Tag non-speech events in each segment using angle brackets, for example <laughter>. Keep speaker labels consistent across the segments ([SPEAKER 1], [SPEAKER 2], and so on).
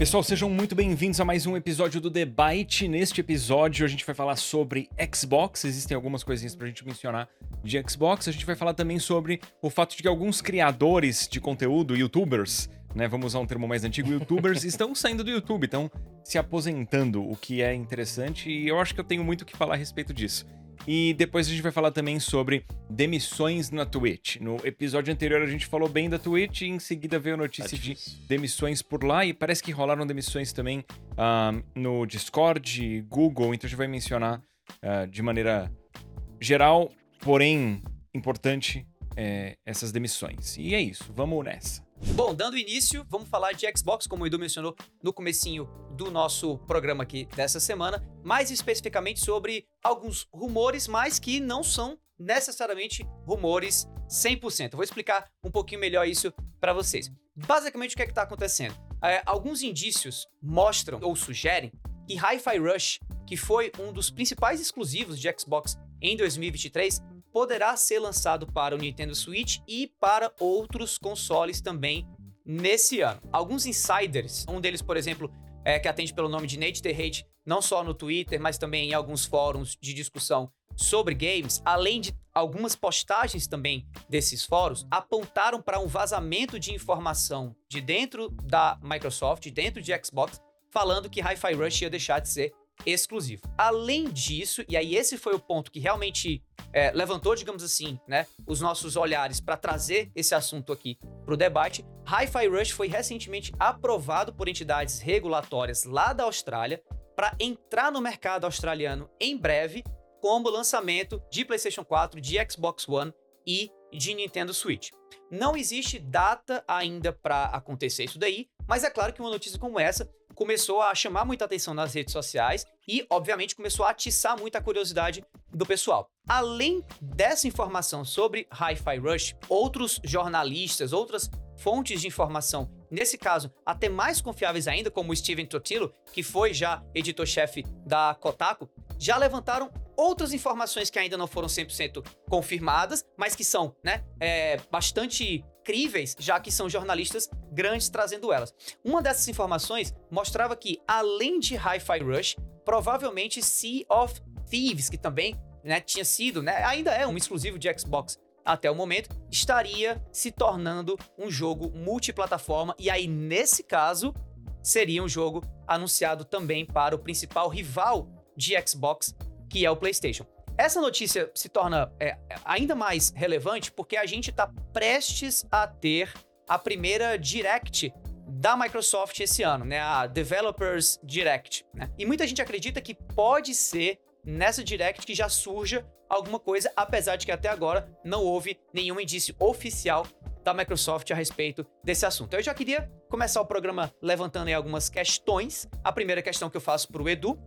[SPEAKER 1] Pessoal, sejam muito bem-vindos a mais um episódio do Debate. Neste episódio, a gente vai falar sobre Xbox. Existem algumas coisinhas pra gente mencionar de Xbox. A gente vai falar também sobre o fato de que alguns criadores de conteúdo, youtubers, né, vamos usar um termo mais antigo, youtubers, <laughs> estão saindo do YouTube, estão se aposentando, o que é interessante e eu acho que eu tenho muito o que falar a respeito disso. E depois a gente vai falar também sobre demissões na Twitch. No episódio anterior a gente falou bem da Twitch e em seguida veio a notícia
[SPEAKER 2] Tá
[SPEAKER 1] de demissões por lá e parece que rolaram demissões também ah, no Discord, Google, então a gente vai mencionar ah, de maneira geral, porém importante, é, essas demissões. E é isso, vamos nessa.
[SPEAKER 2] Bom, dando início, vamos falar de Xbox, como o Edu mencionou no comecinho do nosso programa aqui dessa semana, mais especificamente sobre alguns rumores, mas que não são necessariamente rumores 100%. Eu vou explicar um pouquinho melhor isso para vocês. Basicamente, o que é que tá acontecendo? É, alguns indícios mostram ou sugerem que Hi-Fi Rush, que foi um dos principais exclusivos de Xbox em 2023, poderá ser lançado para o Nintendo Switch e para outros consoles também nesse ano. Alguns insiders, um deles, por exemplo, é, que atende pelo nome de Nate The Hate, não só no Twitter, mas também em alguns fóruns de discussão sobre games, além de algumas postagens também desses fóruns, apontaram para um vazamento de informação de dentro da Microsoft, dentro de Xbox, falando que Hi-Fi Rush ia deixar de ser exclusivo. Além disso, e aí esse foi o ponto que realmente é, levantou, digamos assim, né, os nossos olhares para trazer esse assunto aqui para o debate, Hi-Fi Rush foi recentemente aprovado por entidades regulatórias lá da Austrália para entrar no mercado australiano em breve, como lançamento de PlayStation 4, de Xbox One e de Nintendo Switch. Não existe data ainda para acontecer isso daí, mas é claro que uma notícia como essa começou a chamar muita atenção nas redes sociais e, obviamente, começou a atiçar muita curiosidade do pessoal. Além dessa informação sobre Hi-Fi Rush, outros jornalistas, outras fontes de informação, nesse caso até mais confiáveis ainda, como o Steven Totilo, que foi já editor-chefe da Kotaku, já levantaram outras informações que ainda não foram 100% confirmadas, mas que são né, é, bastante críveis, já que são jornalistas grandes trazendo elas. Uma dessas informações mostrava que, além de Hi-Fi Rush, provavelmente Sea of Thieves, que também né, tinha sido, né, ainda é um exclusivo de Xbox até o momento, estaria se tornando um jogo multiplataforma, e aí, nesse caso, seria um jogo anunciado também para o principal rival de Xbox, que é o PlayStation. Essa notícia se torna é, ainda mais relevante porque a gente está prestes a ter a primeira Direct da Microsoft esse ano, né? A Developers Direct. Né? E muita gente acredita que pode ser nessa Direct que já surja alguma coisa, apesar de que até agora não houve nenhum indício oficial da Microsoft a respeito desse assunto. Eu já queria começar o programa levantando aí algumas questões. A primeira questão que eu faço para o Edu,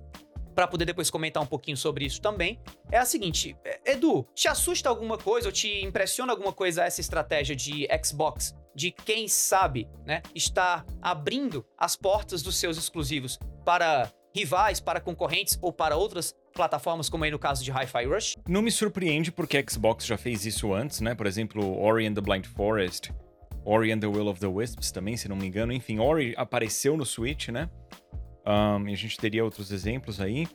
[SPEAKER 2] para poder depois comentar um pouquinho sobre isso também, é a seguinte: Edu, te assusta alguma coisa ou te impressiona alguma coisa essa estratégia de Xbox? De quem sabe, né, estar abrindo as portas dos seus exclusivos para rivais, para concorrentes ou para outras plataformas, como aí no caso de Hi-Fi Rush?
[SPEAKER 1] Não me surpreende porque a Xbox já fez isso antes, né? Por exemplo, Ori and the Blind Forest, Ori and the Will of the Wisps também, se não me engano. Enfim, Ori apareceu no Switch, né? Um, e a gente teria outros exemplos aí,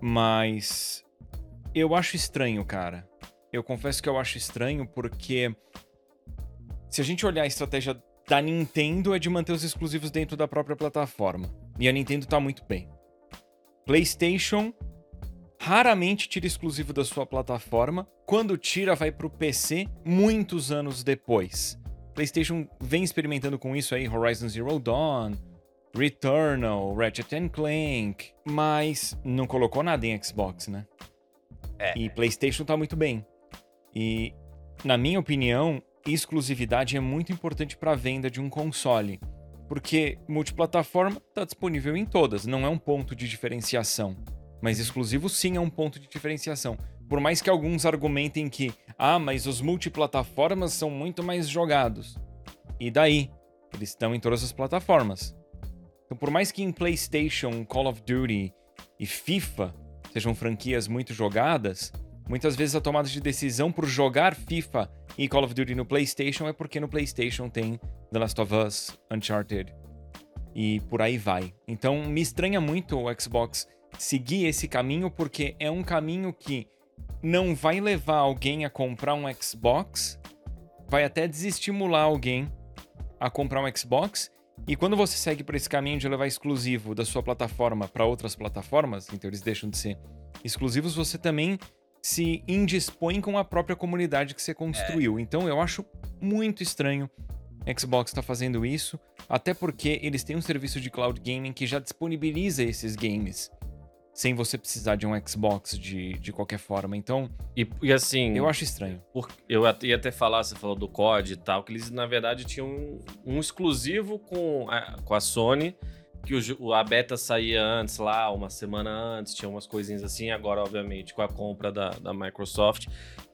[SPEAKER 1] mas eu acho estranho, cara. Eu confesso que eu acho estranho porque se a gente olhar a estratégia da Nintendo é de manter os exclusivos dentro da própria plataforma. E a Nintendo tá muito bem. PlayStation raramente tira exclusivo da sua plataforma. Quando tira, vai pro PC muitos anos depois. PlayStation vem experimentando com isso aí, Horizon Zero Dawn, Returnal, Ratchet and Clank, mas não colocou nada em Xbox, né?
[SPEAKER 2] É.
[SPEAKER 1] E PlayStation tá muito bem. E, na minha opinião, exclusividade é muito importante para a venda de um console, porque multiplataforma está disponível em todas, não é um ponto de diferenciação. Mas exclusivo sim é um ponto de diferenciação. Por mais que alguns argumentem que, ah, mas os multiplataformas são muito mais jogados. E daí? Eles estão em todas as plataformas. Então, por mais que em PlayStation, Call of Duty e FIFA sejam franquias muito jogadas, muitas vezes a tomada de decisão por jogar FIFA e Call of Duty no PlayStation é porque no PlayStation tem The Last of Us, Uncharted e por aí vai. Então me estranha muito o Xbox seguir esse caminho porque é um caminho que não vai levar alguém a comprar um Xbox, vai até desestimular alguém a comprar um Xbox. E quando você segue por esse caminho de levar exclusivo da sua plataforma para outras plataformas, então eles deixam de ser exclusivos, você também se indispõe com a própria comunidade que você construiu. É. Então eu acho muito estranho Xbox está fazendo isso, até porque eles têm um serviço de cloud gaming que já disponibiliza esses games sem você precisar de um Xbox de, de qualquer forma. Então,
[SPEAKER 3] e, e assim,
[SPEAKER 1] eu acho estranho.
[SPEAKER 3] Por, eu ia até falar, você falou do COD e tal, que eles na verdade tinham um, um exclusivo com a, com a Sony, que o, a beta saía antes lá, uma semana antes, tinha umas coisinhas assim, agora obviamente com a compra da, da Microsoft.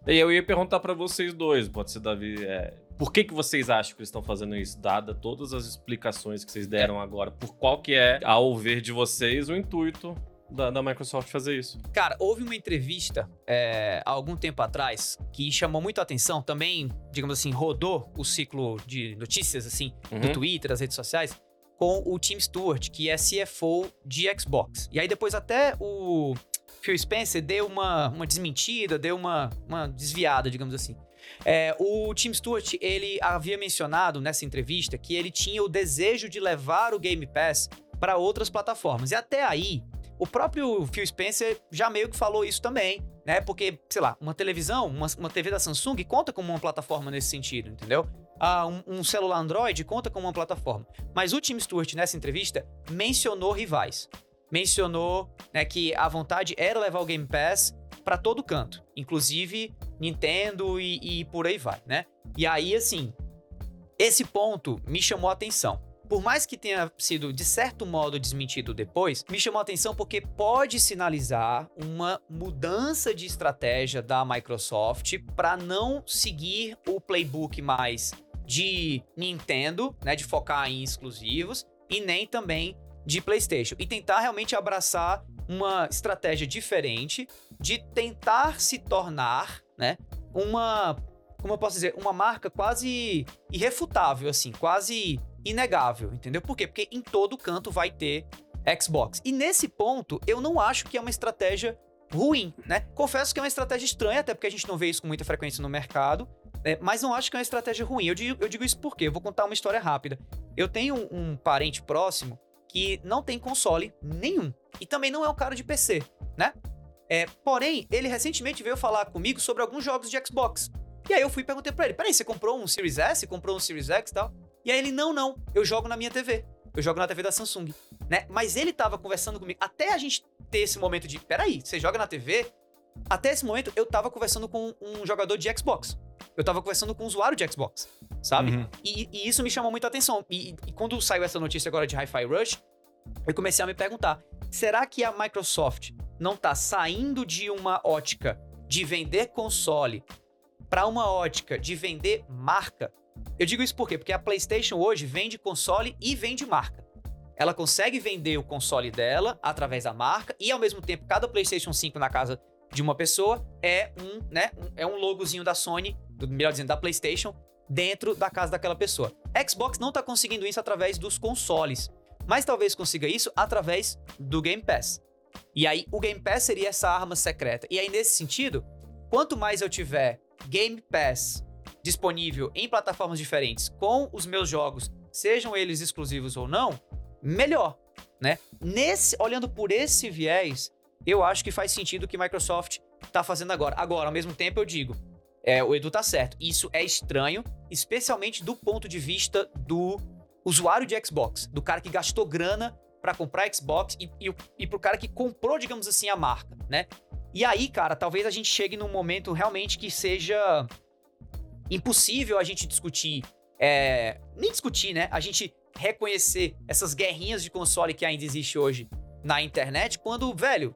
[SPEAKER 3] E eu ia perguntar para vocês dois, pode ser Davi, é, por que, que vocês acham que eles estão fazendo isso, dada todas as explicações que vocês deram agora? Por qual que é, ao ver de vocês, o intuito da, da, Microsoft fazer isso.
[SPEAKER 2] Cara, houve uma entrevista é, há algum tempo atrás que chamou muito a atenção, também, digamos assim, rodou o ciclo de notícias, assim, uhum. do Twitter, das redes sociais, com o Tim Stewart, que é CFO de Xbox. E aí depois até o Phil Spencer deu uma, uma desmentida, deu uma, uma desviada, digamos assim. É, o Tim Stewart, ele havia mencionado nessa entrevista que ele tinha o desejo de levar o Game Pass para outras plataformas. E até aí, o próprio Phil Spencer já meio que falou isso também, né? Porque, sei lá, uma televisão, uma, uma TV da Samsung conta como uma plataforma nesse sentido, entendeu? Ah, um, um, celular Android conta como uma plataforma. Mas o Tim Stewart, nessa entrevista, mencionou rivais. Mencionou né, que a vontade era levar o Game Pass para todo canto, inclusive Nintendo e, e por aí vai, né? E aí, assim, esse ponto me chamou a atenção. Por mais que tenha sido de certo modo desmentido depois, me chamou a atenção porque pode sinalizar uma mudança de estratégia da Microsoft para não seguir o playbook mais de Nintendo, né, de focar em exclusivos e nem também de PlayStation. E tentar realmente abraçar uma estratégia diferente de tentar se tornar, né, uma como eu posso dizer, uma marca quase irrefutável assim, quase inegável, entendeu? Por quê? Porque em todo canto vai ter Xbox. E nesse ponto, eu não acho que é uma estratégia ruim, né? Confesso que é uma estratégia estranha, até porque a gente não vê isso com muita frequência no mercado, é, mas não acho que é uma estratégia ruim. Eu digo, eu digo isso porque eu vou contar uma história rápida. Eu tenho um, um parente próximo que não tem console nenhum e também não é um cara de PC, né? É, porém, ele recentemente veio falar comigo sobre alguns jogos de Xbox. E aí eu fui e perguntei pra ele: peraí, você comprou um Series S? Comprou um Series X e tal? E aí ele, não, não, eu jogo na minha TV. Eu jogo na TV da Samsung, né? Mas ele tava conversando comigo, até a gente ter esse momento de, peraí, você joga na TV? Até esse momento, eu tava conversando com um jogador de Xbox. Eu tava conversando com um usuário de Xbox, sabe? Uhum. E, e, isso me chamou muita atenção. E, e quando saiu essa notícia agora de Hi-Fi Rush, eu comecei a me perguntar: será que a Microsoft não tá saindo de uma ótica de vender console para uma ótica de vender marca? Eu digo isso por quê? Porque a PlayStation hoje vende console e vende marca. Ela consegue vender o console dela através da marca e ao mesmo tempo cada PlayStation 5 na casa de uma pessoa é um, né, é um logozinho da Sony, melhor dizendo, da PlayStation dentro da casa daquela pessoa. Xbox não está conseguindo isso através dos consoles, mas talvez consiga isso através do Game Pass. E aí o Game Pass seria essa arma secreta. E aí nesse sentido, quanto mais eu tiver Game Pass disponível em plataformas diferentes com os meus jogos, sejam eles exclusivos ou não, melhor, né? Nesse, olhando por esse viés, eu acho que faz sentido o que Microsoft está fazendo agora. Agora, ao mesmo tempo, eu digo, é, o Edu tá certo. Isso é estranho, especialmente do ponto de vista do usuário de Xbox, do cara que gastou grana para comprar Xbox e, e, e pro cara que comprou, digamos assim, a marca, né? E aí, cara, talvez a gente chegue num momento realmente que seja impossível a gente discutir, é, nem discutir, né? A gente reconhecer essas guerrinhas de console que ainda existe hoje na internet, quando, velho,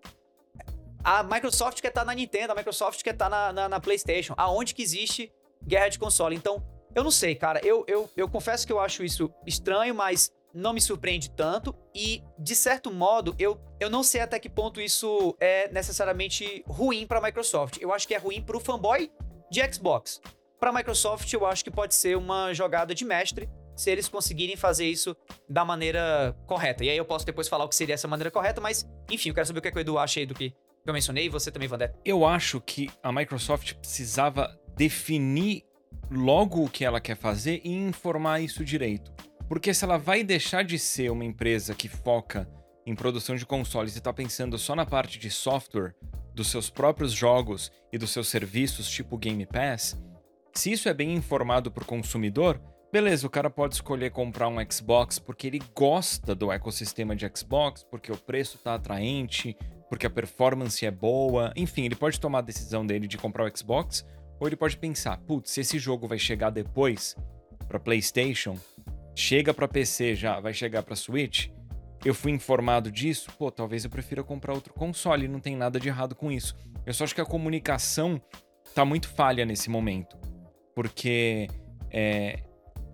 [SPEAKER 2] a Microsoft quer estar tá na Nintendo, a Microsoft quer estar tá na, na, na, PlayStation, aonde que existe guerra de console. Então, eu não sei, cara, eu, eu, eu confesso que eu acho isso estranho, mas não me surpreende tanto e, de certo modo, eu, eu não sei até que ponto isso é necessariamente ruim para a Microsoft. Eu acho que é ruim para o fanboy de Xbox. Para a Microsoft, eu acho que pode ser uma jogada de mestre, se eles conseguirem fazer isso da maneira correta. E aí eu posso depois falar o que seria essa maneira correta, mas enfim, eu quero saber o que, é que o Edu acha aí do que eu mencionei e você também, Vandé.
[SPEAKER 1] Eu acho que a Microsoft precisava definir logo o que ela quer fazer e informar isso direito. Porque se ela vai deixar de ser uma empresa que foca em produção de consoles e está pensando só na parte de software dos seus próprios jogos e dos seus serviços, tipo Game Pass, se isso é bem informado para o consumidor, beleza, o cara pode escolher comprar um Xbox porque ele gosta do ecossistema de Xbox, porque o preço está atraente, porque a performance é boa, enfim, ele pode tomar a decisão dele de comprar o Xbox, ou ele pode pensar, putz, se esse jogo vai chegar depois para PlayStation, chega para PC já, vai chegar para Switch, eu fui informado disso, pô, talvez eu prefira comprar outro console, não tem nada de errado com isso. Eu só acho que a comunicação tá muito falha nesse momento. Porque é,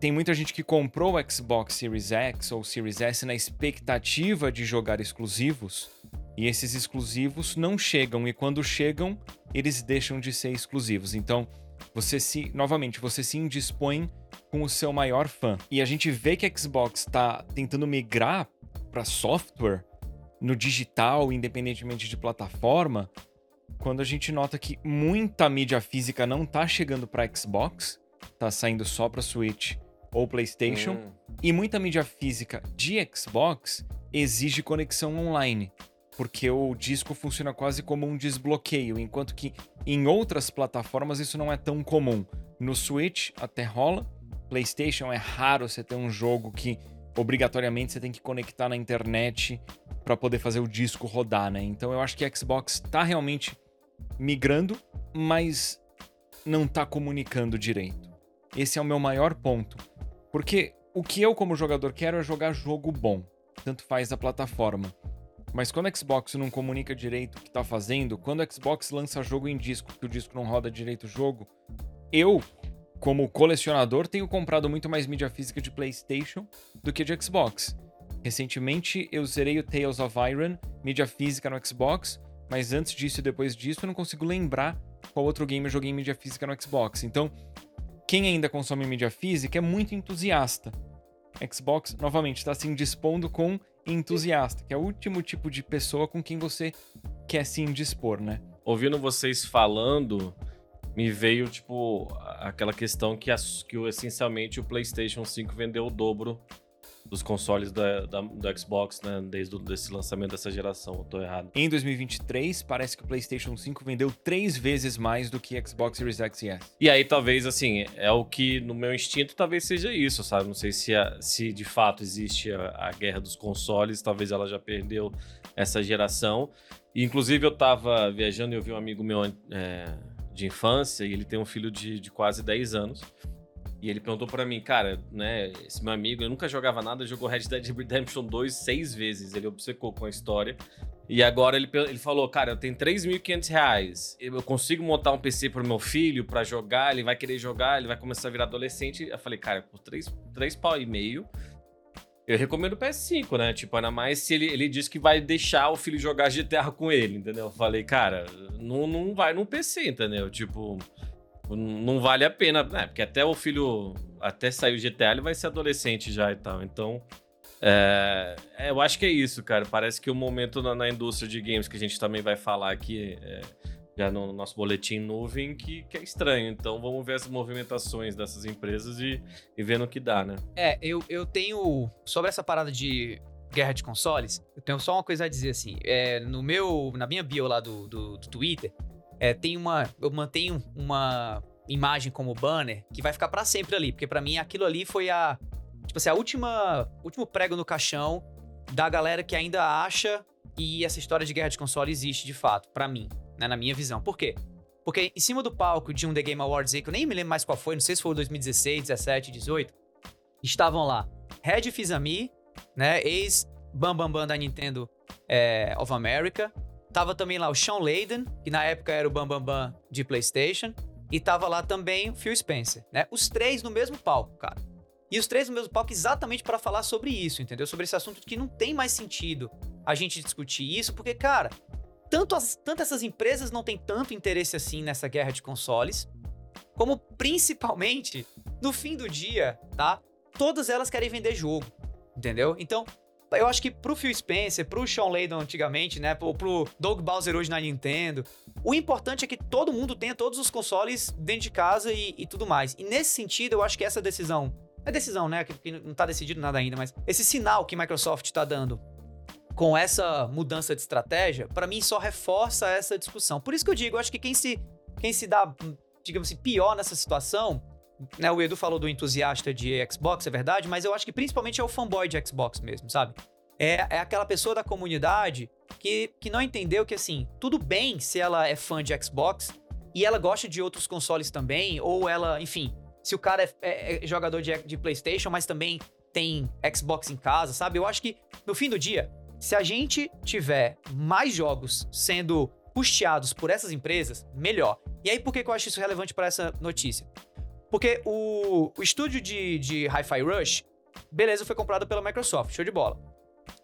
[SPEAKER 1] tem muita gente que comprou o Xbox Series X ou Series S na expectativa de jogar exclusivos, e esses exclusivos não chegam, e quando chegam, eles deixam de ser exclusivos. Então, você se, novamente, você se indispõe com o seu maior fã. E a gente vê que a Xbox está tentando migrar para software no digital, independentemente de plataforma, quando a gente nota que muita mídia física não tá chegando para Xbox, tá saindo só para Switch ou PlayStation, hum. e muita mídia física de Xbox exige conexão online, porque o disco funciona quase como um desbloqueio, enquanto que em outras plataformas isso não é tão comum. No Switch até rola, PlayStation é raro você ter um jogo que obrigatoriamente você tem que conectar na internet para poder fazer o disco rodar, né? Então eu acho que a Xbox tá realmente migrando, mas não tá comunicando direito. Esse é o meu maior ponto. Porque o que eu, como jogador, quero é jogar jogo bom. Tanto faz a plataforma. Mas quando a Xbox não comunica direito o que tá fazendo, quando a Xbox lança jogo em disco, que o disco não roda direito o jogo, eu, como colecionador, tenho comprado muito mais mídia física de PlayStation do que de Xbox. Recentemente eu zerei o Tales of Iron, mídia física no Xbox, mas antes disso e depois disso eu não consigo lembrar qual outro game eu joguei em mídia física no Xbox. Então, quem ainda consome mídia física é muito entusiasta. Xbox, novamente, está se indispondo com entusiasta, que é o último tipo de pessoa com quem você quer se indispor, né?
[SPEAKER 3] Ouvindo vocês falando, me veio, tipo, aquela questão que, que essencialmente o PlayStation 5 vendeu o dobro dos consoles da, da, do Xbox, né? Desde o desse lançamento dessa geração, eu tô errado.
[SPEAKER 1] Em 2023, parece que o PlayStation 5 vendeu três vezes mais do que Xbox Series X e S.
[SPEAKER 3] E aí, talvez, assim, é o que no meu instinto talvez seja isso, sabe? Não sei se, a, se de fato existe a, a, guerra dos consoles, talvez ela já perdeu essa geração. E, inclusive, eu tava viajando e eu vi um amigo meu. É, de infância e ele tem um filho de, de quase 10 anos. E ele perguntou para mim, cara, né, esse meu amigo, eu nunca jogava nada, jogou Red Dead Redemption 2 seis vezes, ele obcecou com a história. E agora ele, ele falou, cara, eu tenho 3.500 reais, eu consigo montar um PC pro meu filho para jogar, ele vai querer jogar, ele vai começar a virar adolescente. Eu falei, cara, por 3, 3 pau e meio, eu recomendo o PS5, né? Tipo, ainda mais se ele, ele diz que vai deixar o filho jogar GTA com ele, entendeu? Eu falei, cara, não, não vai no PC, entendeu? Tipo, não vale a pena, né? Porque até o filho, até sair o GTA, ele vai ser adolescente já e tal. Então, é, é, eu acho que é isso, cara. Parece que o momento na, na, indústria de games que a gente também vai falar aqui é, já no nosso boletim nuvem, que, que é estranho. Então vamos ver as movimentações dessas empresas e, e ver no que dá, né?
[SPEAKER 2] É, eu, eu tenho. Sobre essa parada de guerra de consoles, eu tenho só uma coisa a dizer assim. É, no meu, na minha bio lá do, do, do Twitter, é, tem uma. Eu mantenho uma imagem como banner que vai ficar para sempre ali, porque para mim aquilo ali foi a. Tipo assim, a última. último prego no caixão da galera que ainda acha que essa história de guerra de console existe de fato, para mim né, na minha visão. Por quê? Porque em cima do palco de um The Game Awards aí, que eu nem me lembro mais qual foi, não sei se foi 2016, 17, 18, estavam lá Red Fizami, né, ex Bam Bam Bam da Nintendo é, of America, tava também lá o Sean Layden, que na época era o Bam Bam Bam de PlayStation, e tava lá também o Phil Spencer, né? Os três no mesmo palco, cara. E os três no mesmo palco exatamente para falar sobre isso, entendeu? Sobre esse assunto que não tem mais sentido a gente discutir isso, porque, cara, tanto, as, tanto essas empresas não têm tanto interesse assim nessa guerra de consoles, como principalmente, no fim do dia, tá? todas elas querem vender jogo, entendeu? Então, eu acho que pro Phil Spencer, pro Sean Layden antigamente, né, pro, pro Doug Bowser hoje na Nintendo, o importante é que todo mundo tenha todos os consoles dentro de casa e, e tudo mais. E nesse sentido, eu acho que essa decisão, é decisão, né, que, não tá decidido nada ainda, mas esse sinal que Microsoft tá dando com essa mudança de estratégia, para mim só reforça essa discussão. Por isso que eu digo, eu acho que quem se, quem se dá, digamos assim, pior nessa situação né, o Edu falou do entusiasta de Xbox, é verdade, mas eu acho que principalmente é o fanboy de Xbox mesmo, sabe? É, é aquela pessoa da comunidade que, que não entendeu que, assim, tudo bem se ela é fã de Xbox e ela gosta de outros consoles também, ou ela, enfim, se o cara é, é, é jogador de, de PlayStation, mas também tem Xbox em casa, sabe? Eu acho que, no fim do dia, se a gente tiver mais jogos sendo custeados por essas empresas, melhor. E aí, por que, que eu acho isso relevante para essa notícia? Porque o, o estúdio de, de Hi-Fi Rush, beleza, foi comprado pela Microsoft, show de bola.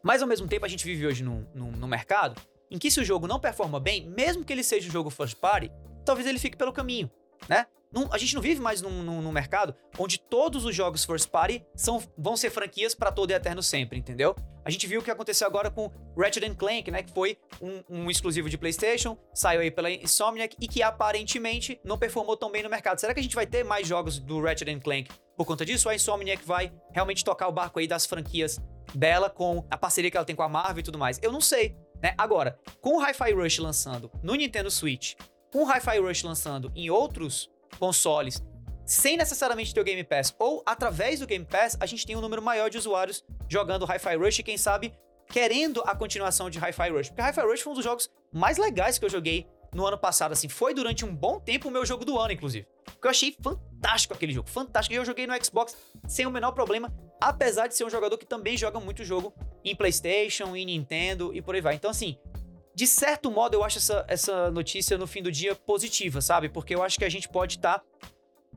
[SPEAKER 2] Mas ao mesmo tempo, a gente vive hoje no, no, no mercado em que se o jogo não performa bem, mesmo que ele seja um jogo first party, talvez ele fique pelo caminho, né? A gente não vive mais num, num, num, mercado onde todos os jogos first party são, vão ser franquias para todo e eterno sempre, entendeu? A gente viu o que aconteceu agora com Ratchet Clank, né? Que foi um, um, exclusivo de PlayStation, saiu aí pela Insomniac e que aparentemente não performou tão bem no mercado. Será que a gente vai ter mais jogos do Ratchet Clank por conta disso? A Insomniac vai realmente tocar o barco aí das franquias dela com a parceria que ela tem com a Marvel e tudo mais? Eu não sei, né? Agora, com o Hi-Fi Rush lançando no Nintendo Switch, com o Hi-Fi Rush lançando em outros consoles sem necessariamente ter o Game Pass ou através do Game Pass, a gente tem um número maior de usuários jogando Hi-Fi Rush e quem sabe querendo a continuação de Hi-Fi Rush. Porque Hi-Fi Rush foi um dos jogos mais legais que eu joguei no ano passado, assim, foi durante um bom tempo o meu jogo do ano, inclusive. Porque eu achei fantástico aquele jogo, fantástico. E eu joguei no Xbox sem o menor problema, apesar de ser um jogador que também joga muito jogo em PlayStation, em Nintendo e por aí vai. Então, assim, de certo modo, eu acho essa, essa notícia no fim do dia positiva, sabe? Porque eu acho que a gente pode estar, tá,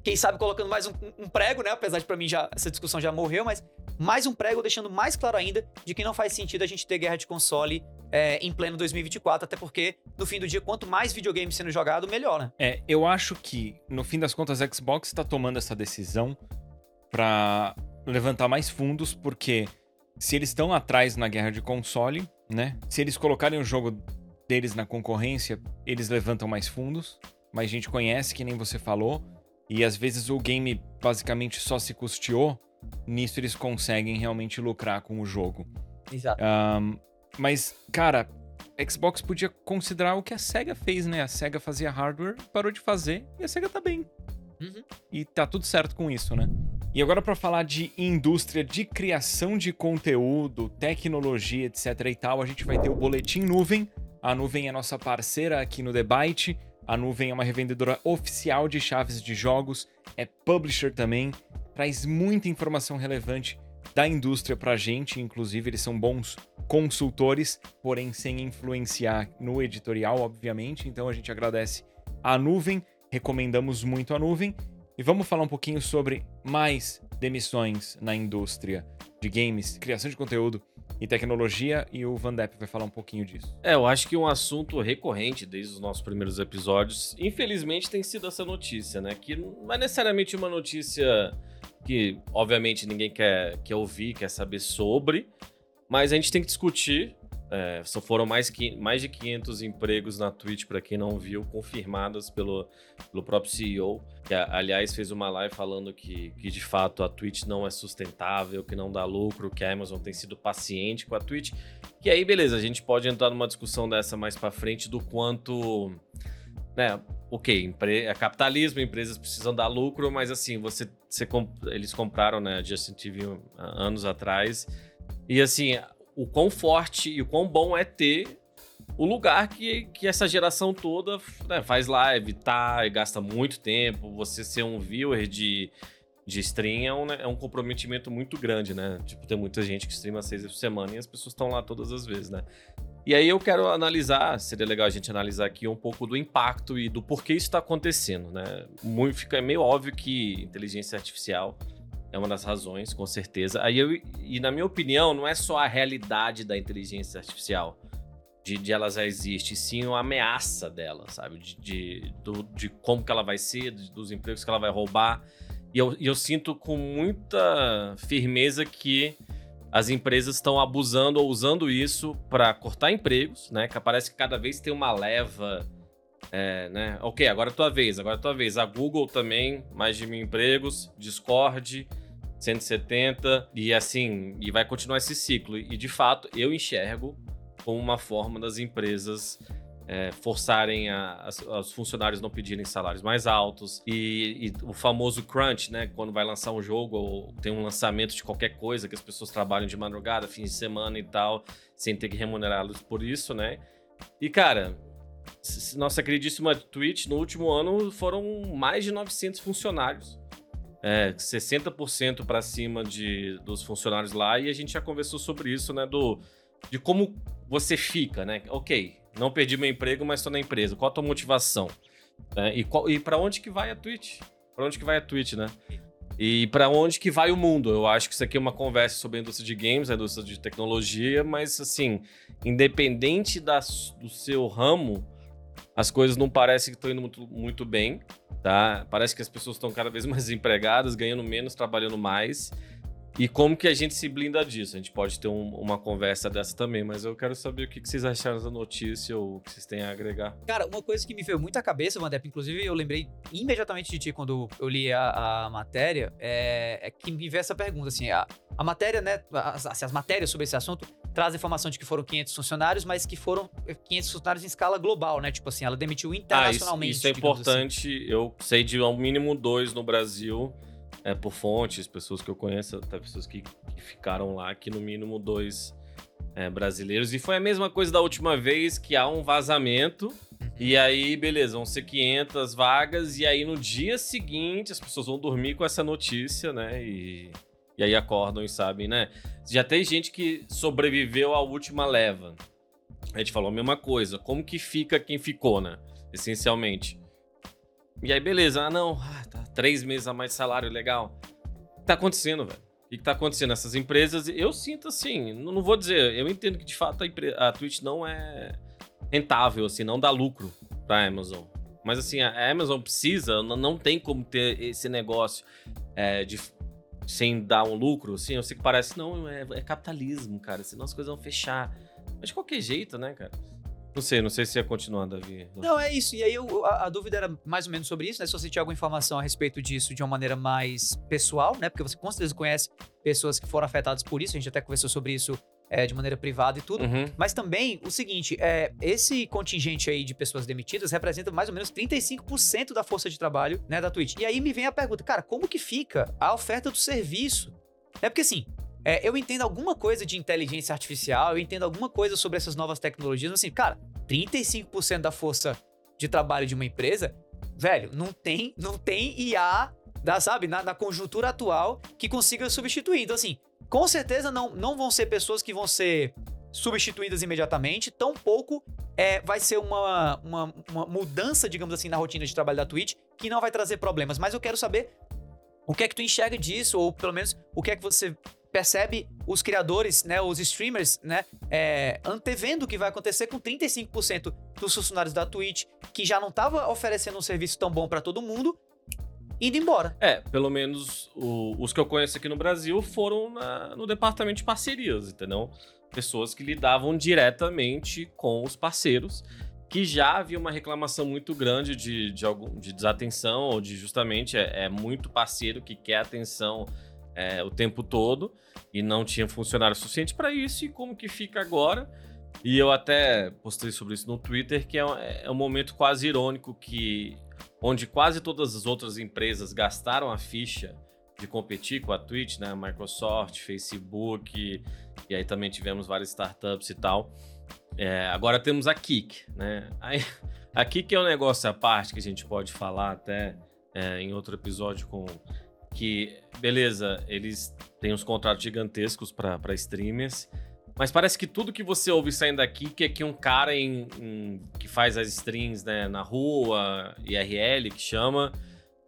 [SPEAKER 2] quem sabe, colocando mais um, um, prego, né? Apesar de para mim já essa discussão já morreu, mas mais um prego deixando mais claro ainda de que não faz sentido a gente ter guerra de console é, em pleno 2024, até porque no fim do dia, quanto mais videogame sendo jogado, melhor, né?
[SPEAKER 1] É, eu acho que no fim das contas, a Xbox está tomando essa decisão para levantar mais fundos, porque se eles estão atrás na guerra de console, né? Se eles colocarem o jogo deles na concorrência, eles levantam mais fundos, mais gente conhece, que nem você falou, e às vezes o game basicamente só se custeou, nisso eles conseguem realmente lucrar com o jogo.
[SPEAKER 2] Exato.
[SPEAKER 1] Um, mas, cara, Xbox podia considerar o que a SEGA fez, né? A SEGA fazia hardware, parou de fazer, e a SEGA tá bem. Uhum. E tá tudo certo com isso, né? E agora para falar de indústria de criação de conteúdo, tecnologia, etc e tal, a gente vai ter o boletim nuvem. A nuvem é nossa parceira aqui no Debate. A nuvem é uma revendedora oficial de chaves de jogos, é publisher também, traz muita informação relevante da indústria pra gente, inclusive eles são bons consultores, porém sem influenciar no editorial, obviamente. Então a gente agradece a nuvem, recomendamos muito a nuvem e vamos falar um pouquinho sobre mais demissões na indústria de games, criação de conteúdo e tecnologia, e o Van Depp vai falar um pouquinho disso.
[SPEAKER 3] É, eu acho que um assunto recorrente desde os nossos primeiros episódios, infelizmente, tem sido essa notícia, né? Que não é necessariamente uma notícia que, obviamente, ninguém quer, quer ouvir, quer saber sobre, mas a gente tem que discutir é, só foram mais, que, mais de 500 empregos na Twitch, para quem não viu, confirmadas pelo, pelo próprio CEO, que aliás fez uma live falando que, que de fato a Twitch não é sustentável, que não dá lucro, que a Amazon tem sido paciente com a Twitch. Que aí, beleza, a gente pode entrar numa discussão dessa mais para frente do quanto. Né, ok, é capitalismo, empresas precisam dar lucro, mas assim, você, você comp... eles compraram né, a Justin TV anos atrás. E assim, o quão forte e o quão bom é ter o lugar que, que essa geração toda né, faz live, tá, gasta muito tempo. Você ser um viewer de, de stream é um, né, é um comprometimento muito grande, né? Tipo, tem muita gente que streama seis por semana e as pessoas estão lá todas as vezes, né? E aí eu quero analisar, seria legal a gente analisar aqui um pouco do impacto e do porquê isso está acontecendo, né? Muito, fica meio óbvio que inteligência artificial é uma das razões, com certeza. Aí eu, e na minha opinião, não é só a realidade da inteligência artificial, de, de ela já existe, sim uma ameaça dela, sabe? De, de, do, de como que ela vai ser, dos empregos que ela vai roubar. E eu, e eu sinto com muita firmeza que as empresas estão abusando ou usando isso para cortar empregos, né? Que parece que cada vez tem uma leva. É, né? Ok, agora é tua vez, agora é tua vez. A Google também, mais de mil empregos, Discord, 170, e assim, e vai continuar esse ciclo. E de fato, eu enxergo como uma forma das empresas é, forçarem a, os funcionários não pedirem salários mais altos e, e, o famoso crunch, né? Quando vai lançar um jogo ou tem um lançamento de qualquer coisa que as pessoas trabalham de madrugada, fins de semana e tal, sem ter que remunerá-los por isso, né? E cara, nossa queridíssima Twitch no último ano foram mais de 900 funcionários. É, 60% para cima de, dos funcionários lá e a gente já conversou sobre isso, né? Do, de como você fica, né? Ok, não perdi meu emprego, mas estou na empresa. Qual a tua motivação? É, e e para onde que vai a Twitch? Para onde que vai a Twitch, né? E para onde que vai o mundo? Eu acho que isso aqui é uma conversa sobre a indústria de games, a indústria de tecnologia, mas assim, independente da, do seu ramo, as coisas não parecem que estão indo muito, muito bem, tá? Parece que as pessoas estão cada vez <laughs> mais empregadas, ganhando menos, trabalhando mais. E como que a gente se blinda disso? A gente pode ter um, uma conversa dessa também, mas eu quero saber o que, que vocês acharam da notícia ou o que vocês têm a agregar.
[SPEAKER 2] Cara, uma coisa que me veio muito à cabeça, Mandep, inclusive eu lembrei imediatamente de ti quando eu li a, a matéria, é, é, que me veio essa pergunta, assim, a, a matéria, né, as, assim, as matérias sobre esse assunto trazem informação de que foram 500 funcionários, mas que foram 500 funcionários em escala global, né? Tipo assim, ela demitiu internacionalmente.
[SPEAKER 3] Ah, isso, isso é assim. importante, assim. eu sei de ao mínimo dois no Brasil, é, por fontes, pessoas que eu conheço, até pessoas que, que ficaram lá, que no mínimo dois é, brasileiros. E foi a mesma coisa da última vez, que há um vazamento. E aí, beleza, vão ser 500 vagas. E aí, no dia seguinte, as pessoas vão dormir com essa notícia, né? E, e aí acordam e sabem, né? Já tem gente que sobreviveu à última leva. A gente falou a mesma coisa. Como que fica quem ficou, né? Essencialmente. E aí, beleza. Ah, não. Ah, tá. Três meses a mais de salário, legal. O que tá acontecendo, velho? O que tá acontecendo? Essas empresas, eu sinto assim, não, vou dizer, eu entendo que de fato a, a Twitch não é rentável, assim, não dá lucro pra Amazon. Mas assim, a Amazon precisa, não tem como ter esse negócio é, de sem dar um lucro, assim, eu sei que parece, não, é, é capitalismo, cara, senão as coisas vão fechar. Mas de qualquer jeito, né, cara? Não sei, não sei se ia continuar, Davi.
[SPEAKER 2] Não, é isso. E aí eu, a, a, dúvida era mais ou menos sobre isso, né? Se você tinha alguma informação a respeito disso de uma maneira mais pessoal, né? Porque você com certeza conhece pessoas que foram afetadas por isso, a gente até conversou sobre isso é, de maneira privada e tudo.
[SPEAKER 3] Uhum.
[SPEAKER 2] Mas também o seguinte: é, esse contingente aí de pessoas demitidas representa mais ou menos 35% da força de trabalho né, da Twitch. E aí me vem a pergunta, cara, como que fica a oferta do serviço? É porque assim, é, eu entendo alguma coisa de inteligência artificial, eu entendo alguma coisa sobre essas novas tecnologias, mas assim, cara, 35% da força de trabalho de uma empresa, velho, não tem, não tem IA, da, sabe, na, na conjuntura atual que consiga substituir. Então, assim, com certeza não, não vão ser pessoas que vão ser substituídas imediatamente, tampouco é, vai ser uma, uma, uma, mudança, digamos assim, na rotina de trabalho da Twitch, que não vai trazer problemas. Mas eu quero saber o que é que tu enxerga disso, ou pelo menos o que é que você percebe os criadores, né, os streamers, né, é, antevendo o que vai acontecer com 35% dos funcionários da Twitch, que já não estava oferecendo um serviço tão bom para todo mundo, indo embora.
[SPEAKER 3] É, pelo menos o, os que eu conheço aqui no Brasil foram na, no departamento de parcerias, entendeu? Pessoas que lidavam diretamente com os parceiros, que já havia uma reclamação muito grande de, de, algum, de desatenção, ou de justamente é, é muito parceiro que quer atenção é, o tempo todo e não tinha funcionário suficiente para isso. E como que fica agora? E eu até postei sobre isso no Twitter, que é, é um momento quase irônico que onde quase todas as outras empresas gastaram a ficha de competir com a Twitch, né? Microsoft, Facebook, e aí também tivemos várias startups e tal. É, agora temos a Kik, né? Aí, a Kik é um negócio à parte que a gente pode falar até é, em outro episódio com que, beleza, eles têm uns contratos gigantescos para streamers, mas parece que tudo que você ouve saindo daqui que é que um cara em, em, que faz as streams né, na rua, IRL, que chama,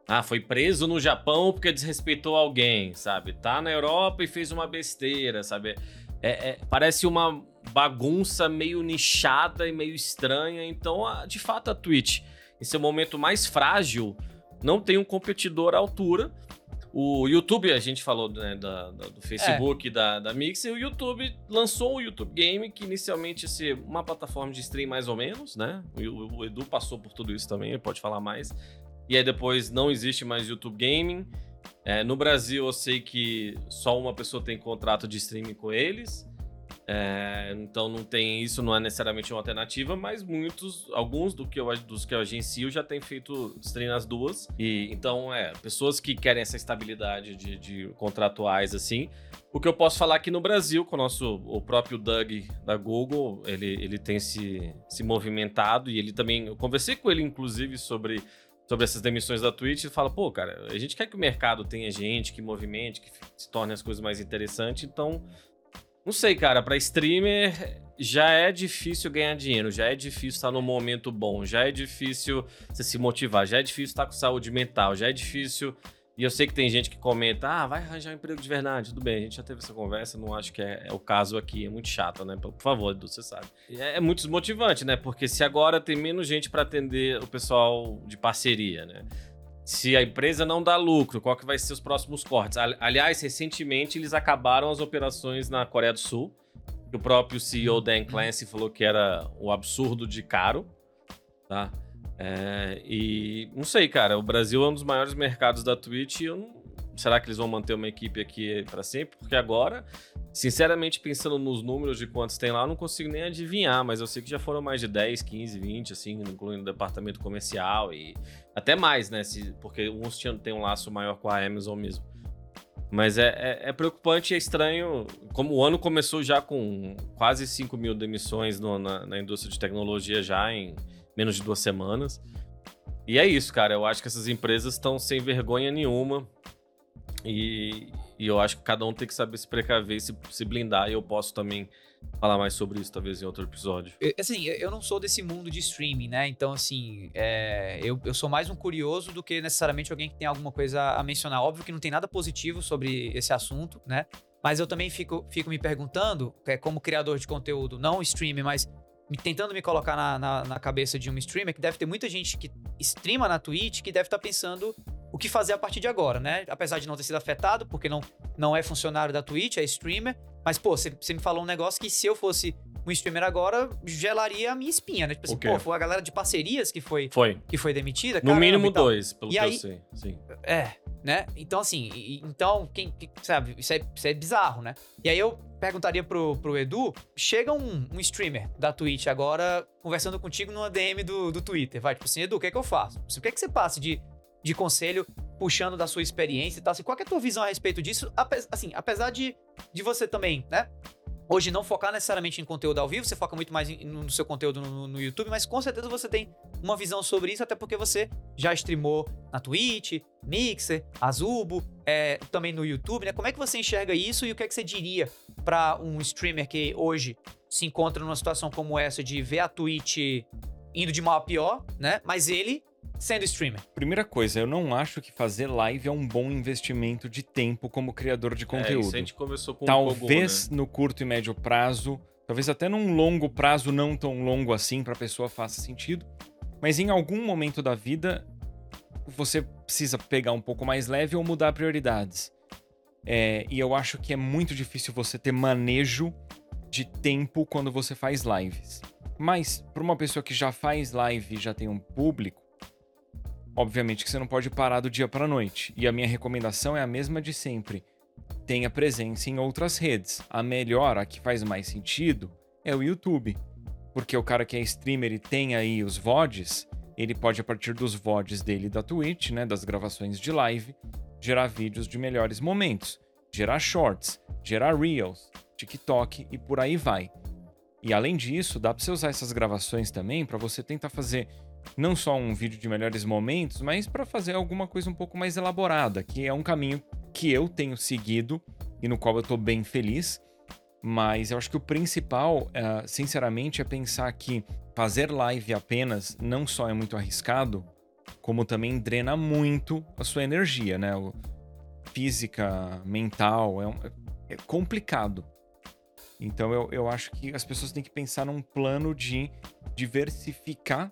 [SPEAKER 3] ah, foi preso no Japão porque desrespeitou alguém, sabe? Tá na Europa e fez uma besteira, sabe? É, é, parece uma bagunça meio nichada e meio estranha. Então, a, de fato, a Twitch, em seu momento mais frágil, não tem um competidor à altura O YouTube, a gente falou né, da, da- do Facebook, da, da Mix, e o YouTube lançou o YouTube Game, que inicialmente ia ser uma plataforma de stream mais ou menos, né? O, o- Edu passou por tudo isso também, ele pode falar mais. E aí depois não existe mais YouTube Gaming. É, no Brasil eu sei que só uma pessoa tem contrato de streaming com eles. É, então não tem isso, não é necessariamente uma alternativa, mas muitos, alguns do que eu, dos que eu agencio já tem feito stream nas duas. E então é, pessoas que querem essa estabilidade de, de contratuais assim. O que eu posso falar aqui no Brasil, com o nosso o próprio Doug da Google, ele, ele tem se, se movimentado e ele também. Eu conversei com ele, inclusive, sobre sobre essas demissões da Twitch e fala, pô, cara, a gente quer que o mercado tenha gente, que movimente, que se torne as coisas mais interessantes, então. Não sei, cara, pra streamer já é difícil ganhar dinheiro, já é difícil estar num momento bom, já é difícil você se motivar, já é difícil estar com saúde mental, já é difícil. E eu sei que tem gente que comenta, ah, vai arranjar um emprego de verdade. Tudo bem, a gente já teve essa conversa, não acho que é, é o caso aqui, é muito chato, né? Por favor, Edu, você sabe. É, é muito desmotivante, né? Porque se agora tem menos gente pra atender o pessoal de parceria, né? Se a empresa não dá lucro, qual que vai ser os próximos cortes? Ali- Aliás, recentemente eles acabaram as operações na Coreia do Sul. O próprio CEO Dan Clancy falou que era um absurdo de caro, tá? É, e não sei, cara, o Brasil é um dos maiores mercados da Twitch e eu não... Será que eles vão manter uma equipe aqui pra sempre? Porque agora, sinceramente, pensando nos números de quantos tem lá, eu não consigo nem adivinhar, mas eu sei que já foram mais de 10, 15, 20, assim, incluindo o departamento comercial e até mais, né? Se, porque uns tinham, têm um laço maior com a Amazon mesmo. Mas é, é, é preocupante e é estranho. Como o ano começou já com quase 5 mil demissões no- na, na indústria de tecnologia já em menos de duas semanas. E é isso, cara. Eu acho que essas empresas estão sem vergonha nenhuma. E, e eu acho que cada um tem que saber se precaver e se, se blindar. E eu posso também falar mais sobre isso, talvez, em outro episódio.
[SPEAKER 2] Eu- Assim, eu- não sou desse mundo de streaming, né? Então, assim, é, eu, eu sou mais um curioso do que necessariamente alguém que tem alguma coisa a mencionar. Óbvio que não tem nada positivo sobre esse assunto, né? Mas eu também fico, fico me perguntando, é, como criador de conteúdo, não streamer, mas tentando me colocar na, na, na cabeça de um streamer, que deve ter muita gente que streama na Twitch que deve estar pensando o que fazer a partir de agora, né? Apesar de não ter sido afetado, porque não, não é funcionário da Twitch, é streamer. Mas, pô, você você me falou um negócio que se eu fosse um streamer agora, gelaria a minha espinha, né? Tipo assim, pô, foi a galera de parcerias que foi,
[SPEAKER 3] Foi.
[SPEAKER 2] que foi demitida.
[SPEAKER 3] No
[SPEAKER 2] caramba
[SPEAKER 3] mínimo dois, pelo
[SPEAKER 2] E
[SPEAKER 3] que
[SPEAKER 2] aí-
[SPEAKER 3] eu sei. Sim.
[SPEAKER 2] É, né? Então, assim, e- e- então, quem, que- sabe, isso é, isso é bizarro, né? E aí eu perguntaria pro, pro Edu, chega um, um streamer da Twitch agora conversando contigo numa DM do, do Twitter, vai, tipo assim, Edu, o que é que eu faço? O que é que você passa de, de conselho puxando da sua experiência e tal, assim, qual é a tua visão a respeito disso? Ape- assim, apesar de, de você também, né? Hoje não focar necessariamente em conteúdo ao vivo, você foca muito mais em- no seu conteúdo no, no YouTube, mas com certeza você tem uma visão sobre isso, até porque você já streamou na Twitch, Mixer, Azubo, é, também no YouTube, né? Como é que você enxerga isso e o que é que você diria para um streamer que hoje se encontra numa situação como essa de ver a Twitch indo de mal a pior, né? Mas ele sendo streamer.
[SPEAKER 1] Primeira coisa, eu não acho que fazer live é um bom investimento de tempo como criador de
[SPEAKER 3] É,
[SPEAKER 1] conteúdo.
[SPEAKER 3] isso a gente conversou com o
[SPEAKER 1] talvez
[SPEAKER 3] Kogu, né?
[SPEAKER 1] no curto e médio prazo, talvez até num longo prazo, não tão longo assim para a pessoa faça sentido, mas em algum momento da vida você precisa pegar um pouco mais leve ou mudar prioridades. É, e eu acho que é muito difícil você ter manejo de tempo quando você faz lives. Mas para uma pessoa que já faz live e já tem um público, obviamente que você não pode parar do dia para noite. E a minha recomendação é a mesma de sempre tenha presença em outras redes. A melhor, a que faz mais sentido, é o YouTube. Porque o cara que é streamer e tem aí os VODs, ele pode, a partir dos VODs dele da Twitch, né, das gravações de live, gerar vídeos de melhores momentos, gerar shorts, gerar reels, TikTok e por aí vai. E além disso, dá para você usar essas gravações também para você tentar fazer não só um vídeo de melhores momentos, mas para fazer alguma coisa um pouco mais elaborada, que é um caminho que eu tenho seguido e no qual eu tô bem feliz. Mas eu acho que o principal, eh, sinceramente, é pensar que fazer live apenas não só é muito arriscado, como também drena muito a sua energia, né? Física, mental, é, um- é complicado. Então eu, eu acho que as pessoas têm que pensar num plano de diversificar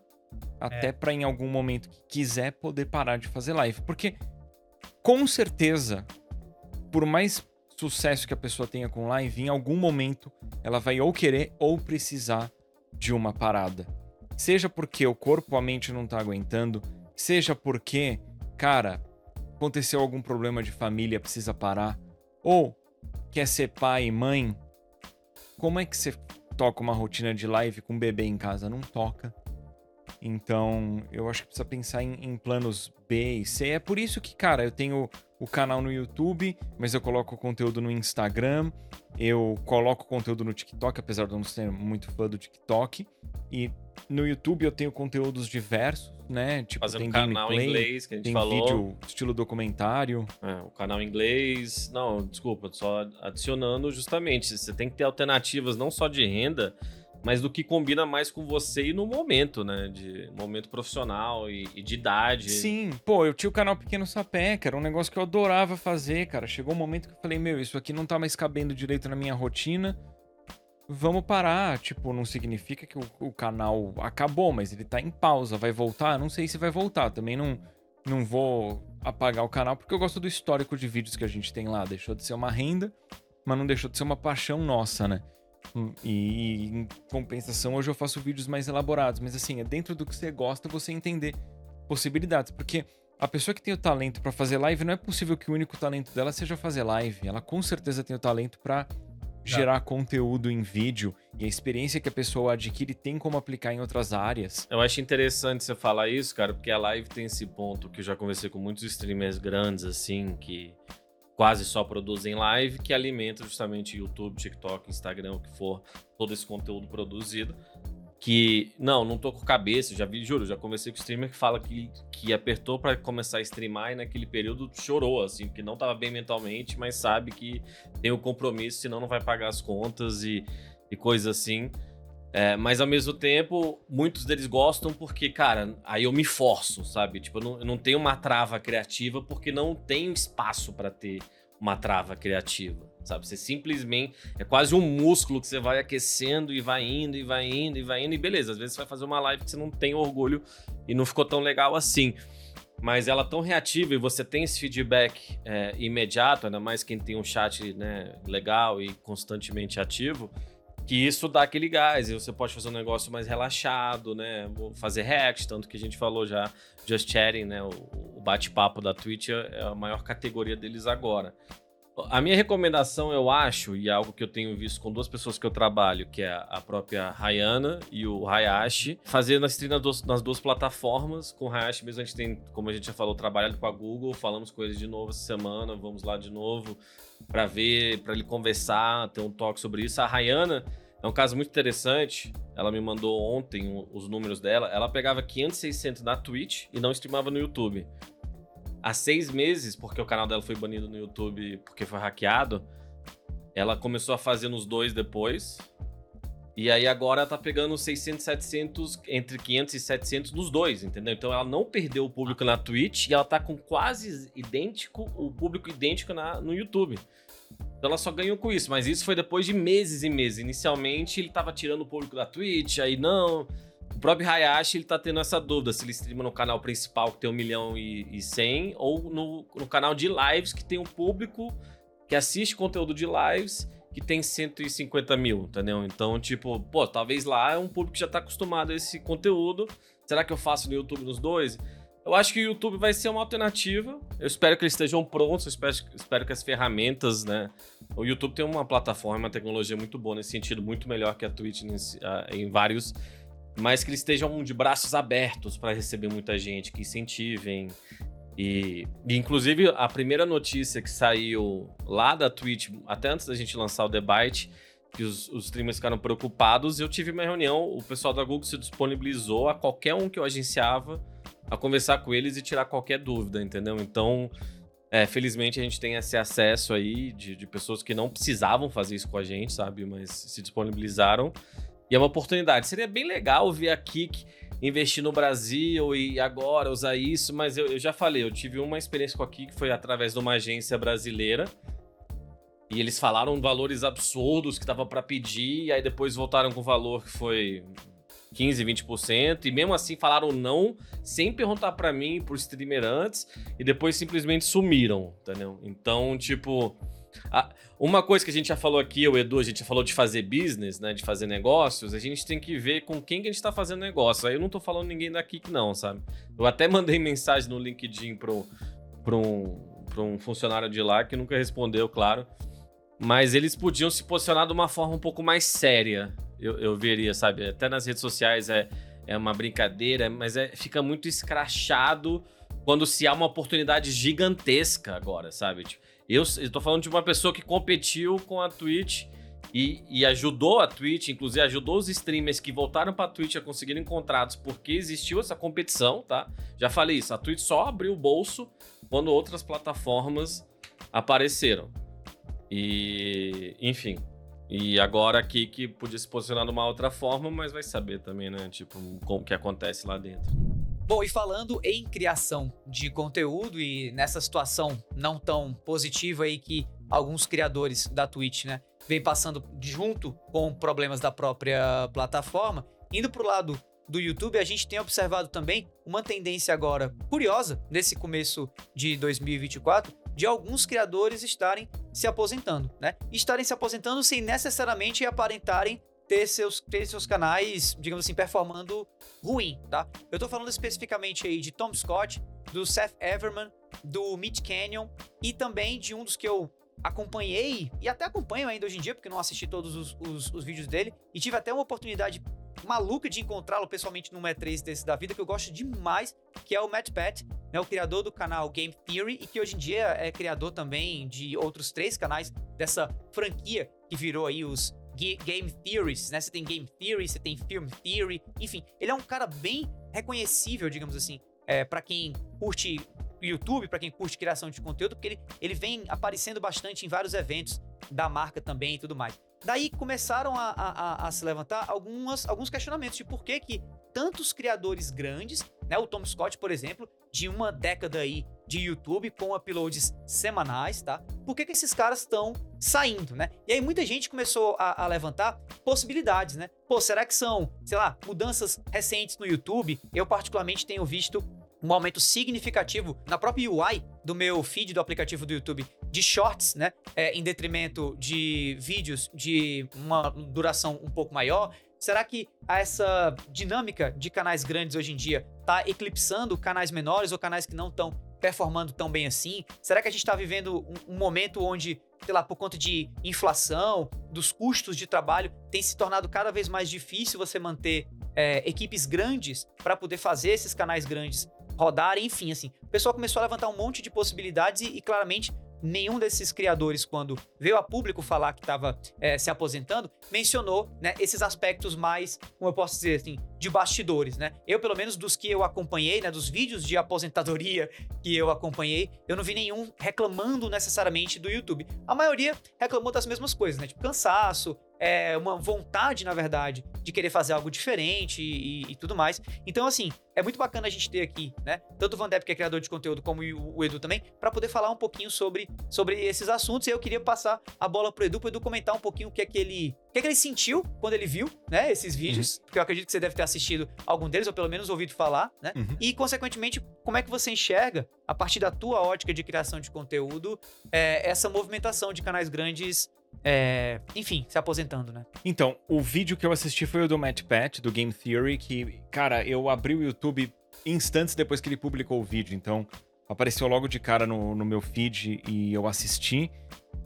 [SPEAKER 1] até pra em algum momento que quiser poder parar de fazer live. Porque com certeza, por mais sucesso que a pessoa tenha com live, em algum momento ela vai ou querer ou precisar de uma parada. Seja porque o corpo, a mente não tá aguentando, seja porque, cara, aconteceu algum problema de família, precisa parar, ou quer ser pai e mãe, como é que você toca uma rotina de live com um bebê em casa? Não toca. Então, eu acho que precisa pensar em, em, planos B e C. É por isso que, cara, eu tenho o canal no YouTube, mas eu coloco conteúdo no Instagram, eu coloco conteúdo no TikTok, apesar de eu não ser muito fã do TikTok. E no YouTube eu tenho conteúdos diversos, né?
[SPEAKER 3] Tipo, Fazendo tem canal gameplay, em inglês que a gente tem falou. vídeo
[SPEAKER 1] estilo documentário.
[SPEAKER 3] É, o canal em inglês. Não, desculpa, só adicionando justamente. Você tem que ter alternativas não só de renda, mas do que combina mais com você e no momento, né? De momento profissional e, e de idade.
[SPEAKER 1] Sim, pô, eu tinha o canal Pequeno Sapé, que era um negócio que eu adorava fazer, cara. Chegou um momento que eu falei, meu, isso aqui não tá mais cabendo direito na minha rotina. Vamos parar. Tipo, não significa que o, o canal acabou, mas ele tá em pausa. Vai voltar? Não sei se vai voltar. Também não, não vou apagar o canal, porque eu gosto do histórico de vídeos que a gente tem lá. Deixou de ser uma renda, mas não deixou de ser uma paixão nossa, né? Hum, e, em compensação, hoje eu faço vídeos mais elaborados. Mas assim, é dentro do que você gosta você entender possibilidades. Porque a pessoa que tem o talento para fazer live, não é possível que o único talento dela seja fazer live. Ela com certeza tem o talento para gerar conteúdo em vídeo e a experiência que a pessoa adquire tem como aplicar em outras áreas.
[SPEAKER 3] Eu acho interessante você falar isso, cara, porque a live tem esse ponto que eu já conversei com muitos streamers grandes, assim, que quase só produzem live, que alimenta justamente YouTube, TikTok, Instagram, o que for, todo esse conteúdo produzido. Que, não, não tô com cabeça, já vi, juro, já conversei com o streamer que fala que, que apertou para começar a streamar e naquele período chorou, assim, porque não tava bem mentalmente, mas sabe que tem o compromisso, senão não vai pagar as contas e, e coisas assim. É, mas ao mesmo tempo, muitos deles gostam porque, cara, aí eu me forço, sabe? Tipo, eu não, eu não tenho uma trava criativa porque não tenho espaço para ter uma trava criativa, sabe? Você simplesmente é quase um músculo que você vai aquecendo e vai indo e vai indo e vai indo e beleza. Às vezes você vai fazer uma live que você não tem orgulho e não ficou tão legal assim. Mas ela é tão reativa e você tem esse feedback é, imediato, ainda mais quem tem um chat né, legal e constantemente ativo que isso dá aquele gás, e você pode fazer um negócio mais relaxado, né? Fazer react, tanto que a gente falou já, just chatting, né? O, bate-papo da Twitch é a maior categoria deles agora. A minha recomendação, eu acho, e é algo que eu tenho visto com duas pessoas que eu trabalho, que é a própria Rayana e o Hayashi, fazer na stream nas duas plataformas. Com o Hayashi mesmo, a gente tem, como a gente já falou, trabalhado com a Google, falamos coisas de novo essa semana, vamos lá de novo para ver, para ele conversar, ter um toque sobre isso. A Rayana é um caso muito interessante. Ela me mandou ontem os números dela. Ela pegava 500, 600 na Twitch e não streamava no YouTube. Há seis meses, porque o canal dela foi banido no YouTube porque foi hackeado, ela começou a fazer nos dois depois. E aí agora tá pegando 600, 700, entre 500 e 700 nos dois, entendeu? Então ela não perdeu o público na Twitch e ela tá com quase idêntico, o público idêntico na, no YouTube. Então ela só ganhou com isso, mas isso foi depois de meses e meses. Inicialmente ele tava tirando o público da Twitch, aí não. O próprio Hayashi ele tá tendo essa dúvida se ele streama no canal principal que tem 1 milhão e, e 100 ou no, no canal de lives que tem um público que assiste conteúdo de lives que tem 150 mil, entendeu? Então, tipo, pô, talvez lá é um público que já tá acostumado a esse conteúdo. Será que eu faço no YouTube nos dois? Eu acho que o YouTube vai ser uma alternativa. Eu espero que eles estejam prontos, eu espero, espero que as ferramentas, né? O YouTube tem uma plataforma, uma tecnologia muito boa nesse sentido, muito melhor que a Twitch nesse, em vários, mas que eles estejam de braços abertos para receber muita gente, que incentivem, e, e, inclusive, a primeira notícia que saiu lá da Twitch, até antes da gente lançar o debate, que os, os streamers ficaram preocupados, eu tive uma reunião, o pessoal da Google se disponibilizou a qualquer um que eu agenciava a conversar com eles e tirar qualquer dúvida, entendeu? Então, é, felizmente a gente tem esse acesso aí de, de pessoas que não precisavam fazer isso com a gente, sabe? Mas se disponibilizaram. E é uma oportunidade. Seria bem legal ver a Kik investir no Brasil e agora usar isso, mas eu, eu já falei, eu tive uma experiência com a que foi através de uma agência brasileira. E eles falaram valores absurdos que tava para pedir, e aí depois voltaram com o valor que foi 15, 20%, e mesmo assim falaram não, sem perguntar para mim, pro streamer antes, e depois simplesmente sumiram, entendeu? Então, tipo. Uma coisa que a gente já falou aqui, o Edu, a gente já falou de fazer business, né? De fazer negócios, a gente tem que ver com quem que a gente tá fazendo negócio. Aí eu não tô falando ninguém daqui que não, sabe? Eu até mandei mensagem no LinkedIn pro, pro, um, pro um funcionário de lá que nunca respondeu, claro. Mas eles podiam se posicionar de uma forma um pouco mais séria, eu, eu veria, sabe? Até nas redes sociais é, é uma brincadeira, mas é, fica muito escrachado quando se há uma oportunidade gigantesca agora, sabe? Tipo, eu, tô falando de uma pessoa que competiu com a Twitch e, e ajudou a Twitch, inclusive ajudou os streamers que voltaram pra Twitch a conseguirem contratos porque existiu essa competição, tá? Já falei isso, a Twitch só abriu o bolso quando outras plataformas apareceram. E, enfim. E agora aqui que podia se posicionar de uma outra forma, mas vai saber também, né? Tipo, como que acontece lá dentro.
[SPEAKER 2] Bom, e falando em criação de conteúdo e nessa situação não tão positiva aí que alguns criadores da Twitch, né, vem passando junto com problemas da própria plataforma, indo pro lado do YouTube, a gente tem observado também uma tendência agora curiosa nesse começo de 2024 de alguns criadores estarem se aposentando, né? Estarem se aposentando sem necessariamente aparentarem ter seus, ter seus canais, digamos assim, performando ruim, tá? Eu tô falando especificamente aí de Tom Scott, do Seth Everman, do Mitch Canyon e também de um dos que eu acompanhei e até acompanho ainda hoje em dia, porque não assisti todos os, os- os vídeos dele e tive até uma oportunidade maluca de encontrá-lo pessoalmente num E3 desse da vida, que eu gosto demais, que é o Matt Pat, né, o criador do canal Game Theory e que hoje em dia é criador também de outros três canais dessa franquia que virou aí os Game Theories, né? Você tem Game Theory, você tem Film Theory, enfim, ele é um cara bem reconhecível, digamos assim, é, para quem curte YouTube, para quem curte criação de conteúdo, porque ele, ele vem aparecendo bastante em vários eventos da marca também e tudo mais. Daí começaram a, a- a- a se levantar algumas, alguns questionamentos de por que que tantos criadores grandes, né, o Tom Scott, por exemplo, de uma década aí de YouTube com uploads semanais, tá? Por que que esses caras estão saindo, né? E aí muita gente começou a, a levantar possibilidades, né? Pô, será que são, sei lá, mudanças recentes no YouTube? Eu particularmente tenho visto um aumento significativo na própria UI do meu feed do aplicativo do YouTube de shorts, né? É, em detrimento de vídeos de uma duração um pouco maior. Será que essa dinâmica de canais grandes hoje em dia tá eclipsando canais menores ou canais que não estão performando tão bem assim? Será que a gente está vivendo um, um momento onde, sei lá, por conta de inflação, dos custos de trabalho, tem se tornado cada vez mais difícil você manter é, equipes grandes para poder fazer esses canais grandes rodarem, enfim, assim. O pessoal começou a levantar um monte de possibilidades e, e, claramente nenhum desses criadores, quando veio a público falar que estava se aposentando, mencionou né, esses aspectos mais, como eu posso dizer assim, de bastidores, né? Eu, pelo menos dos que eu acompanhei, né, dos vídeos de aposentadoria que eu acompanhei, eu não vi nenhum reclamando necessariamente do YouTube. A maioria reclamou das mesmas coisas, né? Tipo, cansaço, é, uma vontade, na verdade, de querer fazer algo diferente e, e, tudo mais. Então, assim, é muito bacana a gente ter aqui, né? Tanto o Van Depp, que é criador de conteúdo, como o, o Edu também, para poder falar um pouquinho sobre, sobre esses assuntos. E eu queria passar a bola pro Edu, pro Edu comentar um pouquinho o que é que ele, o que é que ele sentiu quando ele viu, né, esses vídeos, uhum. porque eu acredito que você deve ter assistido algum deles, ou pelo menos ouvido falar, né? Uhum. E, consequentemente, como é que você enxerga, a partir da tua ótica de criação de conteúdo, é, essa movimentação de canais grandes é, enfim, se aposentando, né?
[SPEAKER 1] Então, o vídeo que eu assisti foi o do Matt Pat, do Game Theory, que, cara, eu abri o YouTube instantes depois que ele publicou o vídeo, então apareceu logo de cara no, no meu feed e eu assisti.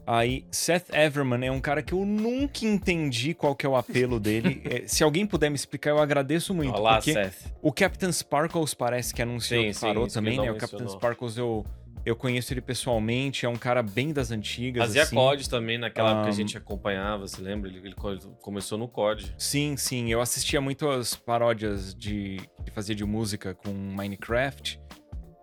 [SPEAKER 1] Aí, Seth Everman é um cara que eu nunca entendi qual que é o apelo dele. <laughs> é, se alguém puder me explicar, eu agradeço muito.
[SPEAKER 3] Olá,
[SPEAKER 1] porque
[SPEAKER 3] Seth.
[SPEAKER 1] o Captain Sparkles parece que anunciou
[SPEAKER 3] Sim,
[SPEAKER 1] que parou
[SPEAKER 3] sim,
[SPEAKER 1] também, né? O Captain
[SPEAKER 3] mencionou.
[SPEAKER 1] Sparkles eu, eu conheço ele pessoalmente, é um cara bem das antigas.
[SPEAKER 3] Fazia
[SPEAKER 1] assim.
[SPEAKER 3] COD também, naquela época que a
[SPEAKER 1] Um,
[SPEAKER 3] gente acompanhava, você lembra? Ele, ele co- começou no COD.
[SPEAKER 1] Sim, sim. Eu assistia muito as paródias de que fazia de música com Minecraft.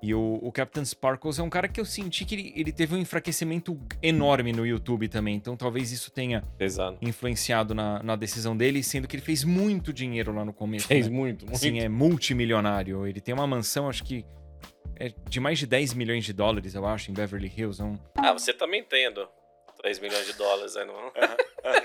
[SPEAKER 1] E o, o Captain Sparkles é um cara que eu senti que ele, ele teve um enfraquecimento enorme no YouTube também. Então talvez isso tenha
[SPEAKER 3] Pesado.
[SPEAKER 1] influenciado na, na decisão dele, sendo que ele fez muito dinheiro lá no começo.
[SPEAKER 3] Fez
[SPEAKER 1] né?
[SPEAKER 3] muito, muito.
[SPEAKER 1] Sim, é multimilionário. Ele tem uma mansão, acho que é de mais de 10 milhões de dólares, eu acho, em Beverly Hills. É um...
[SPEAKER 3] Ah, você também tem, Edu. 3 milhões de dólares aí não.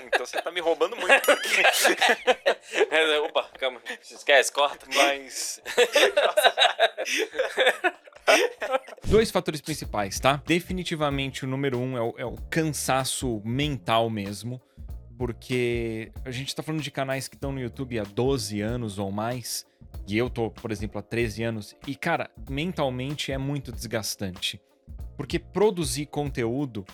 [SPEAKER 1] então você tá me roubando muito. <laughs>
[SPEAKER 3] É, Opa, calma. Esquece, corta.
[SPEAKER 1] Mas. <laughs> Dois fatores principais, tá? Definitivamente o número um é o, é o cansaço mental mesmo. Porque a gente tá falando de canais que estão no YouTube há 12 anos ou mais. E eu tô, por exemplo, há 13 anos. E, cara, mentalmente é muito desgastante. Porque produzir conteúdo,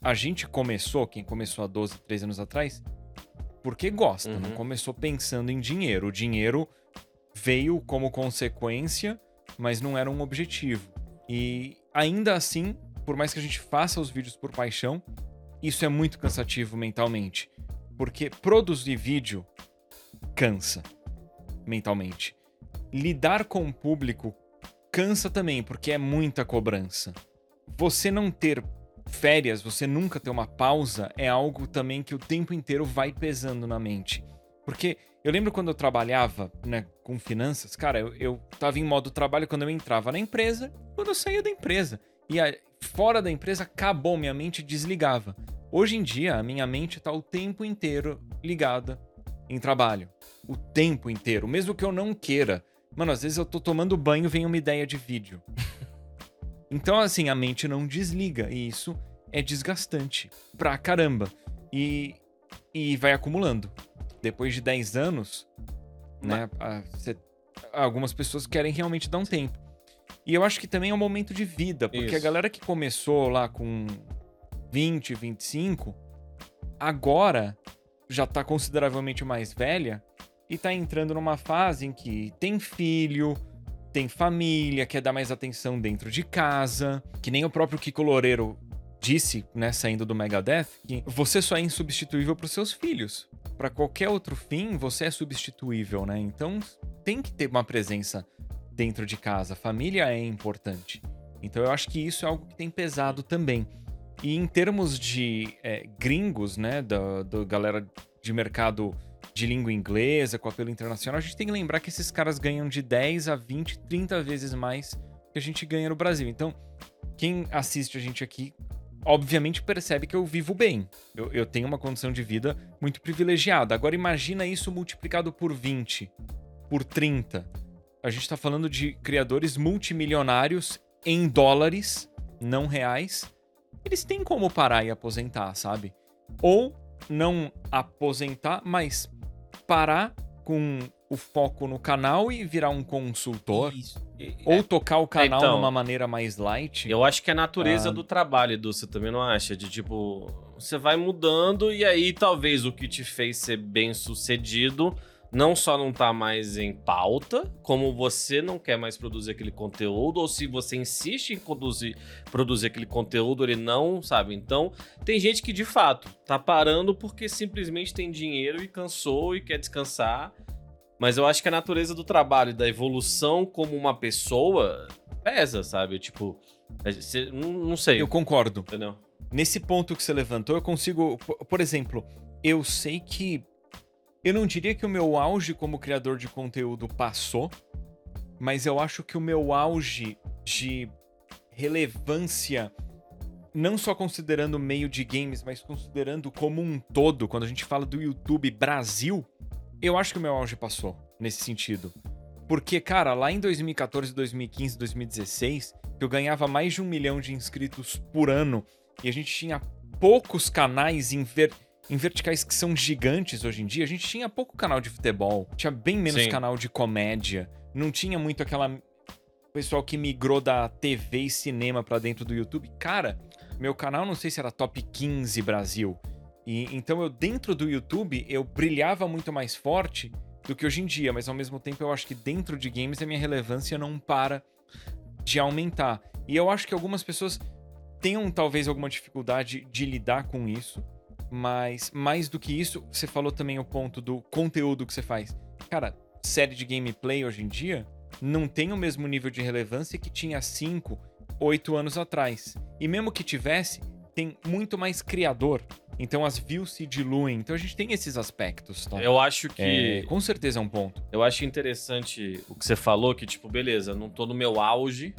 [SPEAKER 1] a gente começou, quem começou há 12, 13 anos atrás, porque gosta,
[SPEAKER 3] Uhum.
[SPEAKER 1] não começou pensando em dinheiro. O dinheiro veio como consequência, mas não era um objetivo. E ainda assim, por mais que a gente faça os vídeos por paixão, isso é muito cansativo mentalmente. Porque produzir vídeo cansa mentalmente. Lidar com o público cansa também, porque é muita cobrança. Você não ter férias, você nunca ter uma pausa, é algo também que o tempo inteiro vai pesando na mente. Porque eu lembro quando eu trabalhava né, com finanças, cara, eu, eu tava em modo trabalho quando eu entrava na empresa, quando eu saía da empresa. E aí, fora da empresa, acabou, minha mente desligava. Hoje em dia, a minha mente tá o tempo inteiro ligada em trabalho. O tempo inteiro, mesmo que eu não queira. Mano, às vezes eu tô tomando banho, vem uma ideia de vídeo. <laughs> Então, assim, a mente não desliga. E isso é desgastante pra caramba. E, e vai acumulando. Depois de 10 anos, né? a- cê- algumas pessoas querem realmente dar um tempo. E eu acho que também é um momento de vida, porque a
[SPEAKER 3] Isso.
[SPEAKER 1] galera que começou lá com 20, 25, agora já tá consideravelmente mais velha e tá entrando numa fase em que tem filho, tem família, quer dar mais atenção dentro de casa, que nem o próprio Kiko Loureiro disse, né, saindo do Megadeth, que você só é insubstituível pros seus filhos. Pra qualquer outro fim, você é substituível, né? Então, tem que ter uma presença dentro de casa. Família é importante. Então, eu acho que isso é algo que tem pesado também. E em termos de é, gringos, né, da galera de mercado de língua inglesa, com apelo internacional, a gente tem que lembrar que esses caras ganham de 10 a 20, 30 vezes mais que a gente ganha no Brasil. Então, quem assiste a gente aqui, obviamente percebe que eu vivo bem. Eu, eu tenho uma condição de vida muito privilegiada. Agora, imagina isso multiplicado por 20, por 30. A gente tá falando de criadores multimilionários em dólares, não reais. Eles têm como parar e aposentar, sabe? Ou não aposentar, mas parar com o foco no canal e virar um consultor.
[SPEAKER 2] Isso.
[SPEAKER 1] Ou tocar o canal
[SPEAKER 3] Então,
[SPEAKER 1] de uma maneira mais light.
[SPEAKER 3] Eu acho que é a natureza
[SPEAKER 1] Ah.
[SPEAKER 3] do trabalho, Edu, você também não acha? De tipo, você vai mudando e aí talvez o que te fez ser bem sucedido não só não tá mais em pauta, como você não quer mais produzir aquele conteúdo, ou se você insiste em produzir, produzir aquele conteúdo, ele não, sabe? Então, tem gente que de fato tá parando porque simplesmente tem dinheiro e cansou e quer descansar. Mas eu acho que a natureza do trabalho e da evolução como uma pessoa pesa, sabe? Tipo, não, sei.
[SPEAKER 1] Eu concordo.
[SPEAKER 3] Entendeu?
[SPEAKER 1] Nesse ponto que você levantou, eu consigo. po- Por exemplo, eu sei que. Eu não diria que o meu auge como criador de conteúdo passou, mas eu acho que o meu auge de relevância, não só considerando o meio de games, mas considerando como um todo, quando a gente fala do YouTube Brasil, eu acho que o meu auge passou nesse sentido. Porque, cara, lá em 2014, 2015, 2016, que eu ganhava mais de um milhão de inscritos por ano e a gente tinha poucos canais em, ver- em verticais que são gigantes hoje em dia, a gente tinha pouco canal de futebol, tinha bem menos
[SPEAKER 3] Sim.
[SPEAKER 1] canal de comédia, não tinha muito aquela pessoal que migrou da TV e cinema pra dentro do YouTube. Cara, meu canal não sei se era top 15 Brasil. E então eu dentro do YouTube eu brilhava muito mais forte do que hoje em dia, mas ao mesmo tempo eu acho que dentro de games a minha relevância não para de aumentar. E eu acho que algumas pessoas tenham talvez alguma dificuldade de lidar com isso, mas mais do que isso, você falou também o ponto do conteúdo que você faz. Cara, série de gameplay hoje em dia não tem o mesmo nível de relevância que tinha 5, 8 anos atrás. E mesmo que tivesse, tem muito mais criador. Então as views se diluem. Então a gente tem esses aspectos, tá?
[SPEAKER 3] Eu acho que.
[SPEAKER 1] É, com certeza é um ponto.
[SPEAKER 3] Eu acho interessante o que você falou, que, tipo, beleza, não tô no meu auge,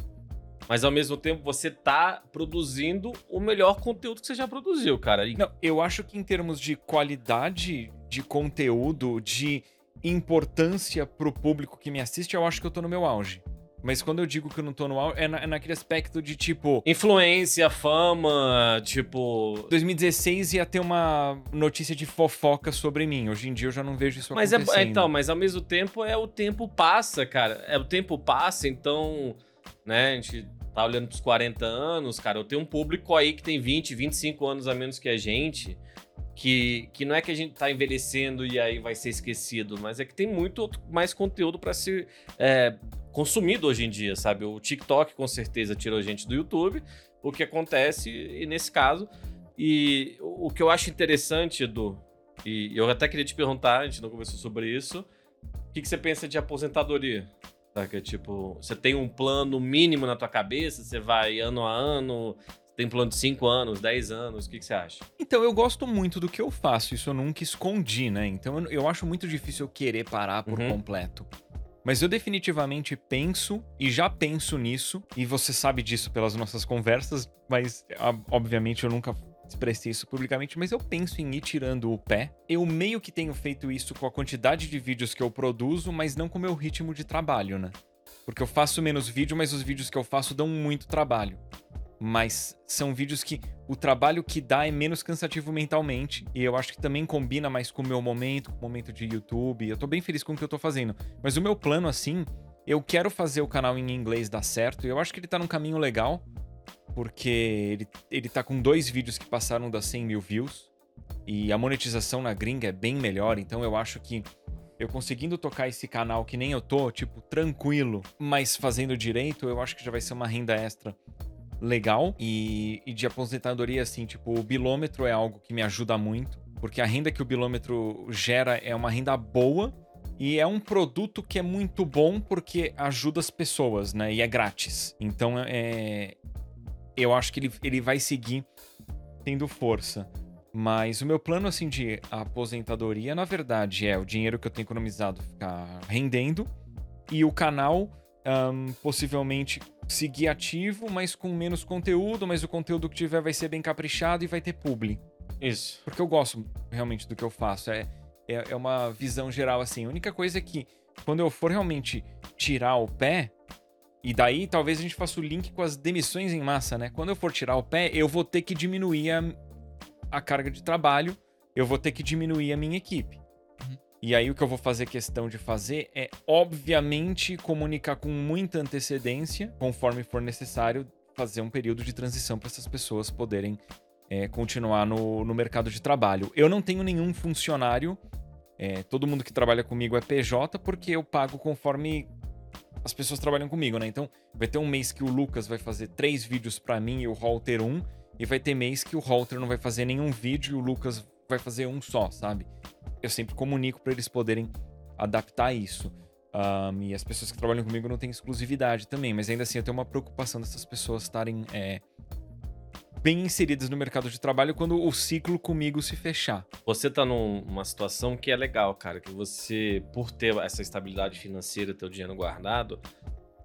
[SPEAKER 3] mas ao mesmo tempo você tá produzindo o melhor conteúdo que você já produziu, cara. E
[SPEAKER 1] Não, eu acho que em termos de qualidade de conteúdo, de importância pro público que me assiste, eu acho que eu tô no meu auge. Mas quando eu digo que eu não tô no auge, é, na- é naquele aspecto de tipo.
[SPEAKER 3] influência, fama, tipo.
[SPEAKER 1] 2016 ia ter uma notícia de fofoca sobre mim. Hoje em dia eu já não vejo isso
[SPEAKER 3] Mas é,
[SPEAKER 1] acontecendo.
[SPEAKER 3] então, mas ao mesmo tempo é o tempo passa, cara. É o tempo passa, então, né, a gente tá olhando pros 40 anos, cara, eu tenho um público aí que tem 20, 25 anos a menos que a gente, que, que não é que a gente tá envelhecendo e aí vai ser esquecido, mas é que tem muito mais conteúdo para ser é, consumido hoje em dia, sabe? O TikTok com certeza tirou gente do YouTube, o que acontece e nesse caso. E o o que eu acho interessante, Edu, e eu até queria te perguntar, a gente não conversou sobre isso, o que, que você pensa de aposentadoria? Saca? Tipo, você tem um plano mínimo na tua cabeça, você vai ano a ano, tem plano de 5 anos, 10 anos, o que, que você acha?
[SPEAKER 1] Então, eu gosto muito do que eu faço, isso eu nunca escondi, né? Então, eu, eu acho muito difícil eu querer parar por
[SPEAKER 3] Uhum.
[SPEAKER 1] completo. Mas eu definitivamente penso, e já penso nisso, e você sabe disso pelas nossas conversas, mas obviamente eu nunca expressei isso publicamente, mas eu penso em ir tirando o pé. Eu meio que tenho feito isso com a quantidade de vídeos que eu produzo, mas não com o meu ritmo de trabalho, né? Porque eu faço menos vídeo, mas os vídeos que eu faço dão muito trabalho. Mas são vídeos que o trabalho que dá é menos cansativo mentalmente. E eu acho que também combina mais com o meu momento, com o momento de YouTube. Eu tô bem feliz com o que eu tô fazendo. Mas o meu plano, assim, eu quero fazer o canal em inglês dar certo. E eu acho que ele tá num caminho legal. Porque ele, ele tá com dois vídeos que passaram das 100 mil views. E a monetização na gringa é bem melhor. Então eu acho que eu conseguindo tocar esse canal que nem eu tô, tipo, tranquilo, mas fazendo direito, eu acho que já vai ser uma renda extra legal. E, e de aposentadoria, assim, tipo, o bilômetro é algo que me ajuda muito, porque a renda que o bilômetro gera é uma renda boa. E é um produto que é muito bom porque ajuda as pessoas, né? E é grátis. Então, é, eu acho que ele, ele vai seguir tendo força. Mas o meu plano, assim, de aposentadoria, na verdade, é o dinheiro que eu tenho economizado ficar rendendo e o canal ahn, possivelmente seguir ativo, mas com menos conteúdo, mas o conteúdo que tiver vai ser bem caprichado e vai ter publi.
[SPEAKER 3] Isso.
[SPEAKER 1] Porque eu gosto realmente do que eu faço. É, é, é uma visão geral, assim. A única coisa é que quando eu for realmente tirar o pé, e daí talvez a gente faça o link com as demissões em massa, né? Quando eu for tirar o pé, eu vou ter que diminuir a, a carga de trabalho, eu vou ter que diminuir a minha equipe. E aí o que eu vou fazer questão de fazer é, obviamente, comunicar com muita antecedência, conforme for necessário, fazer um período de transição para essas pessoas poderem é, continuar no, no mercado de trabalho. Eu não tenho nenhum funcionário, é, todo mundo que trabalha comigo é PJ, porque eu pago conforme as pessoas trabalham comigo, né? Então, vai ter um mês que o Lucas vai fazer três vídeos para mim e o Halter um, e vai ter mês que o Halter não vai fazer nenhum vídeo e o Lucas vai fazer um só, sabe? Eu sempre comunico para eles poderem adaptar isso. Ahn, e as pessoas que trabalham comigo não têm exclusividade também, mas ainda assim eu tenho uma preocupação dessas pessoas estarem é, bem inseridas no mercado de trabalho quando o ciclo comigo se fechar.
[SPEAKER 3] Você tá num- numa situação que é legal, cara, que você, por ter essa estabilidade financeira, ter o dinheiro guardado,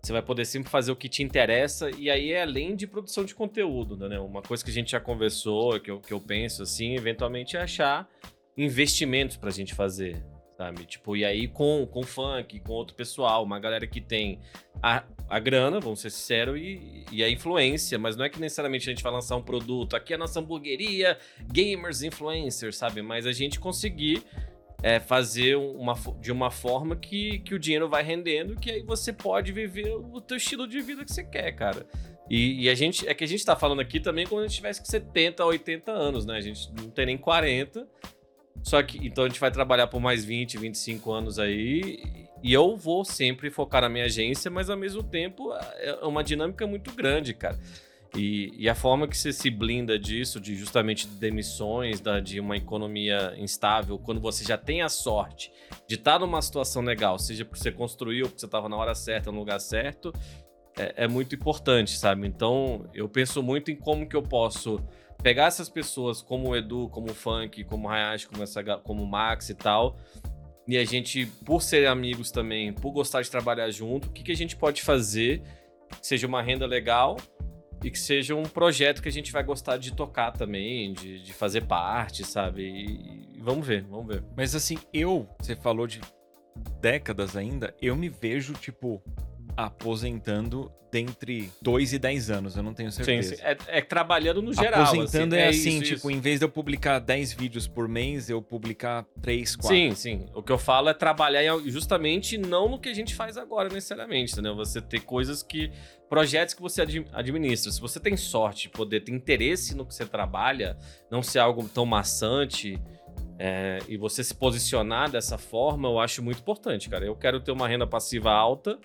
[SPEAKER 3] você vai poder sempre fazer o que te interessa, e aí é além de produção de conteúdo, né? Uma coisa que a gente já conversou, que eu, que eu penso assim, eventualmente é achar investimentos pra gente fazer, sabe? Tipo, e aí com, com funk, com outro pessoal, uma galera que tem a, a grana, vamos ser sinceros, e, e a influência, mas não é que necessariamente a gente vai lançar um produto, aqui é a nossa hamburgueria, gamers, influencers, sabe? Mas a gente conseguir é, fazer uma, de uma forma que, que o dinheiro vai rendendo, que aí você pode viver o teu estilo de vida que você quer, cara. E, e a gente, é que a gente tá falando aqui também quando a gente tivesse com 70, 80 anos, né? A gente não tem nem 40. Só que, então a gente vai trabalhar por mais 20, 25 anos aí. E eu vou sempre focar na minha agência, mas ao mesmo tempo é uma dinâmica muito grande, cara. E, e a forma que você se blinda disso, de justamente demissões, da, de uma economia instável, quando você já tem a sorte de estar numa situação legal, seja porque você construiu, porque você estava na hora certa, no lugar certo, é, é muito importante, sabe? Então, eu penso muito em como que eu posso pegar essas pessoas como o Edu, como o Funk, como o Hayashi, como, essa, como o Max e tal, e a gente, por ser amigos também, por gostar de trabalhar junto, o que, que a gente pode fazer que seja uma renda legal e que seja um projeto que a gente vai gostar de tocar também, de, de fazer parte, sabe? E, e vamos ver, vamos ver.
[SPEAKER 1] Mas assim, eu, você falou de décadas ainda, eu me vejo, tipo, aposentando dentre 2 e 10 anos, eu não tenho certeza.
[SPEAKER 3] Sim, sim. É, é trabalhando no geral.
[SPEAKER 1] Aposentando
[SPEAKER 3] assim,
[SPEAKER 1] é, assim,
[SPEAKER 3] isso,
[SPEAKER 1] tipo,
[SPEAKER 3] isso.
[SPEAKER 1] em vez de eu publicar 10 vídeos por mês, eu publicar 3, 4.
[SPEAKER 3] Sim, sim. O que eu falo é trabalhar justamente não no que a gente faz agora necessariamente, entendeu? Você ter coisas que. projetos que você ad- administra. Se você tem sorte de poder ter interesse no que você trabalha, não ser algo tão maçante. é, e você se posicionar dessa forma, eu acho muito importante, cara. Eu quero ter uma renda passiva alta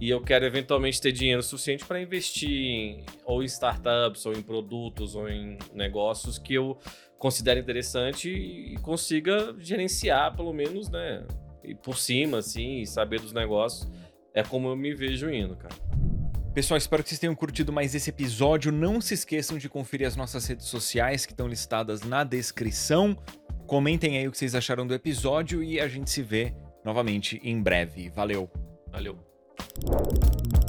[SPEAKER 3] e eu quero eventualmente ter dinheiro suficiente para investir em, ou em startups, ou em produtos, ou em negócios que eu considere interessante e consiga gerenciar, pelo menos, né? E por cima, assim, e saber dos negócios. É como eu me vejo indo, cara.
[SPEAKER 1] Pessoal, espero que vocês tenham curtido mais esse episódio. Não se esqueçam de conferir as nossas redes sociais que estão listadas na descrição. Comentem aí o que vocês acharam do episódio e a gente se vê novamente em breve. Valeu!
[SPEAKER 3] Valeu. Thank you.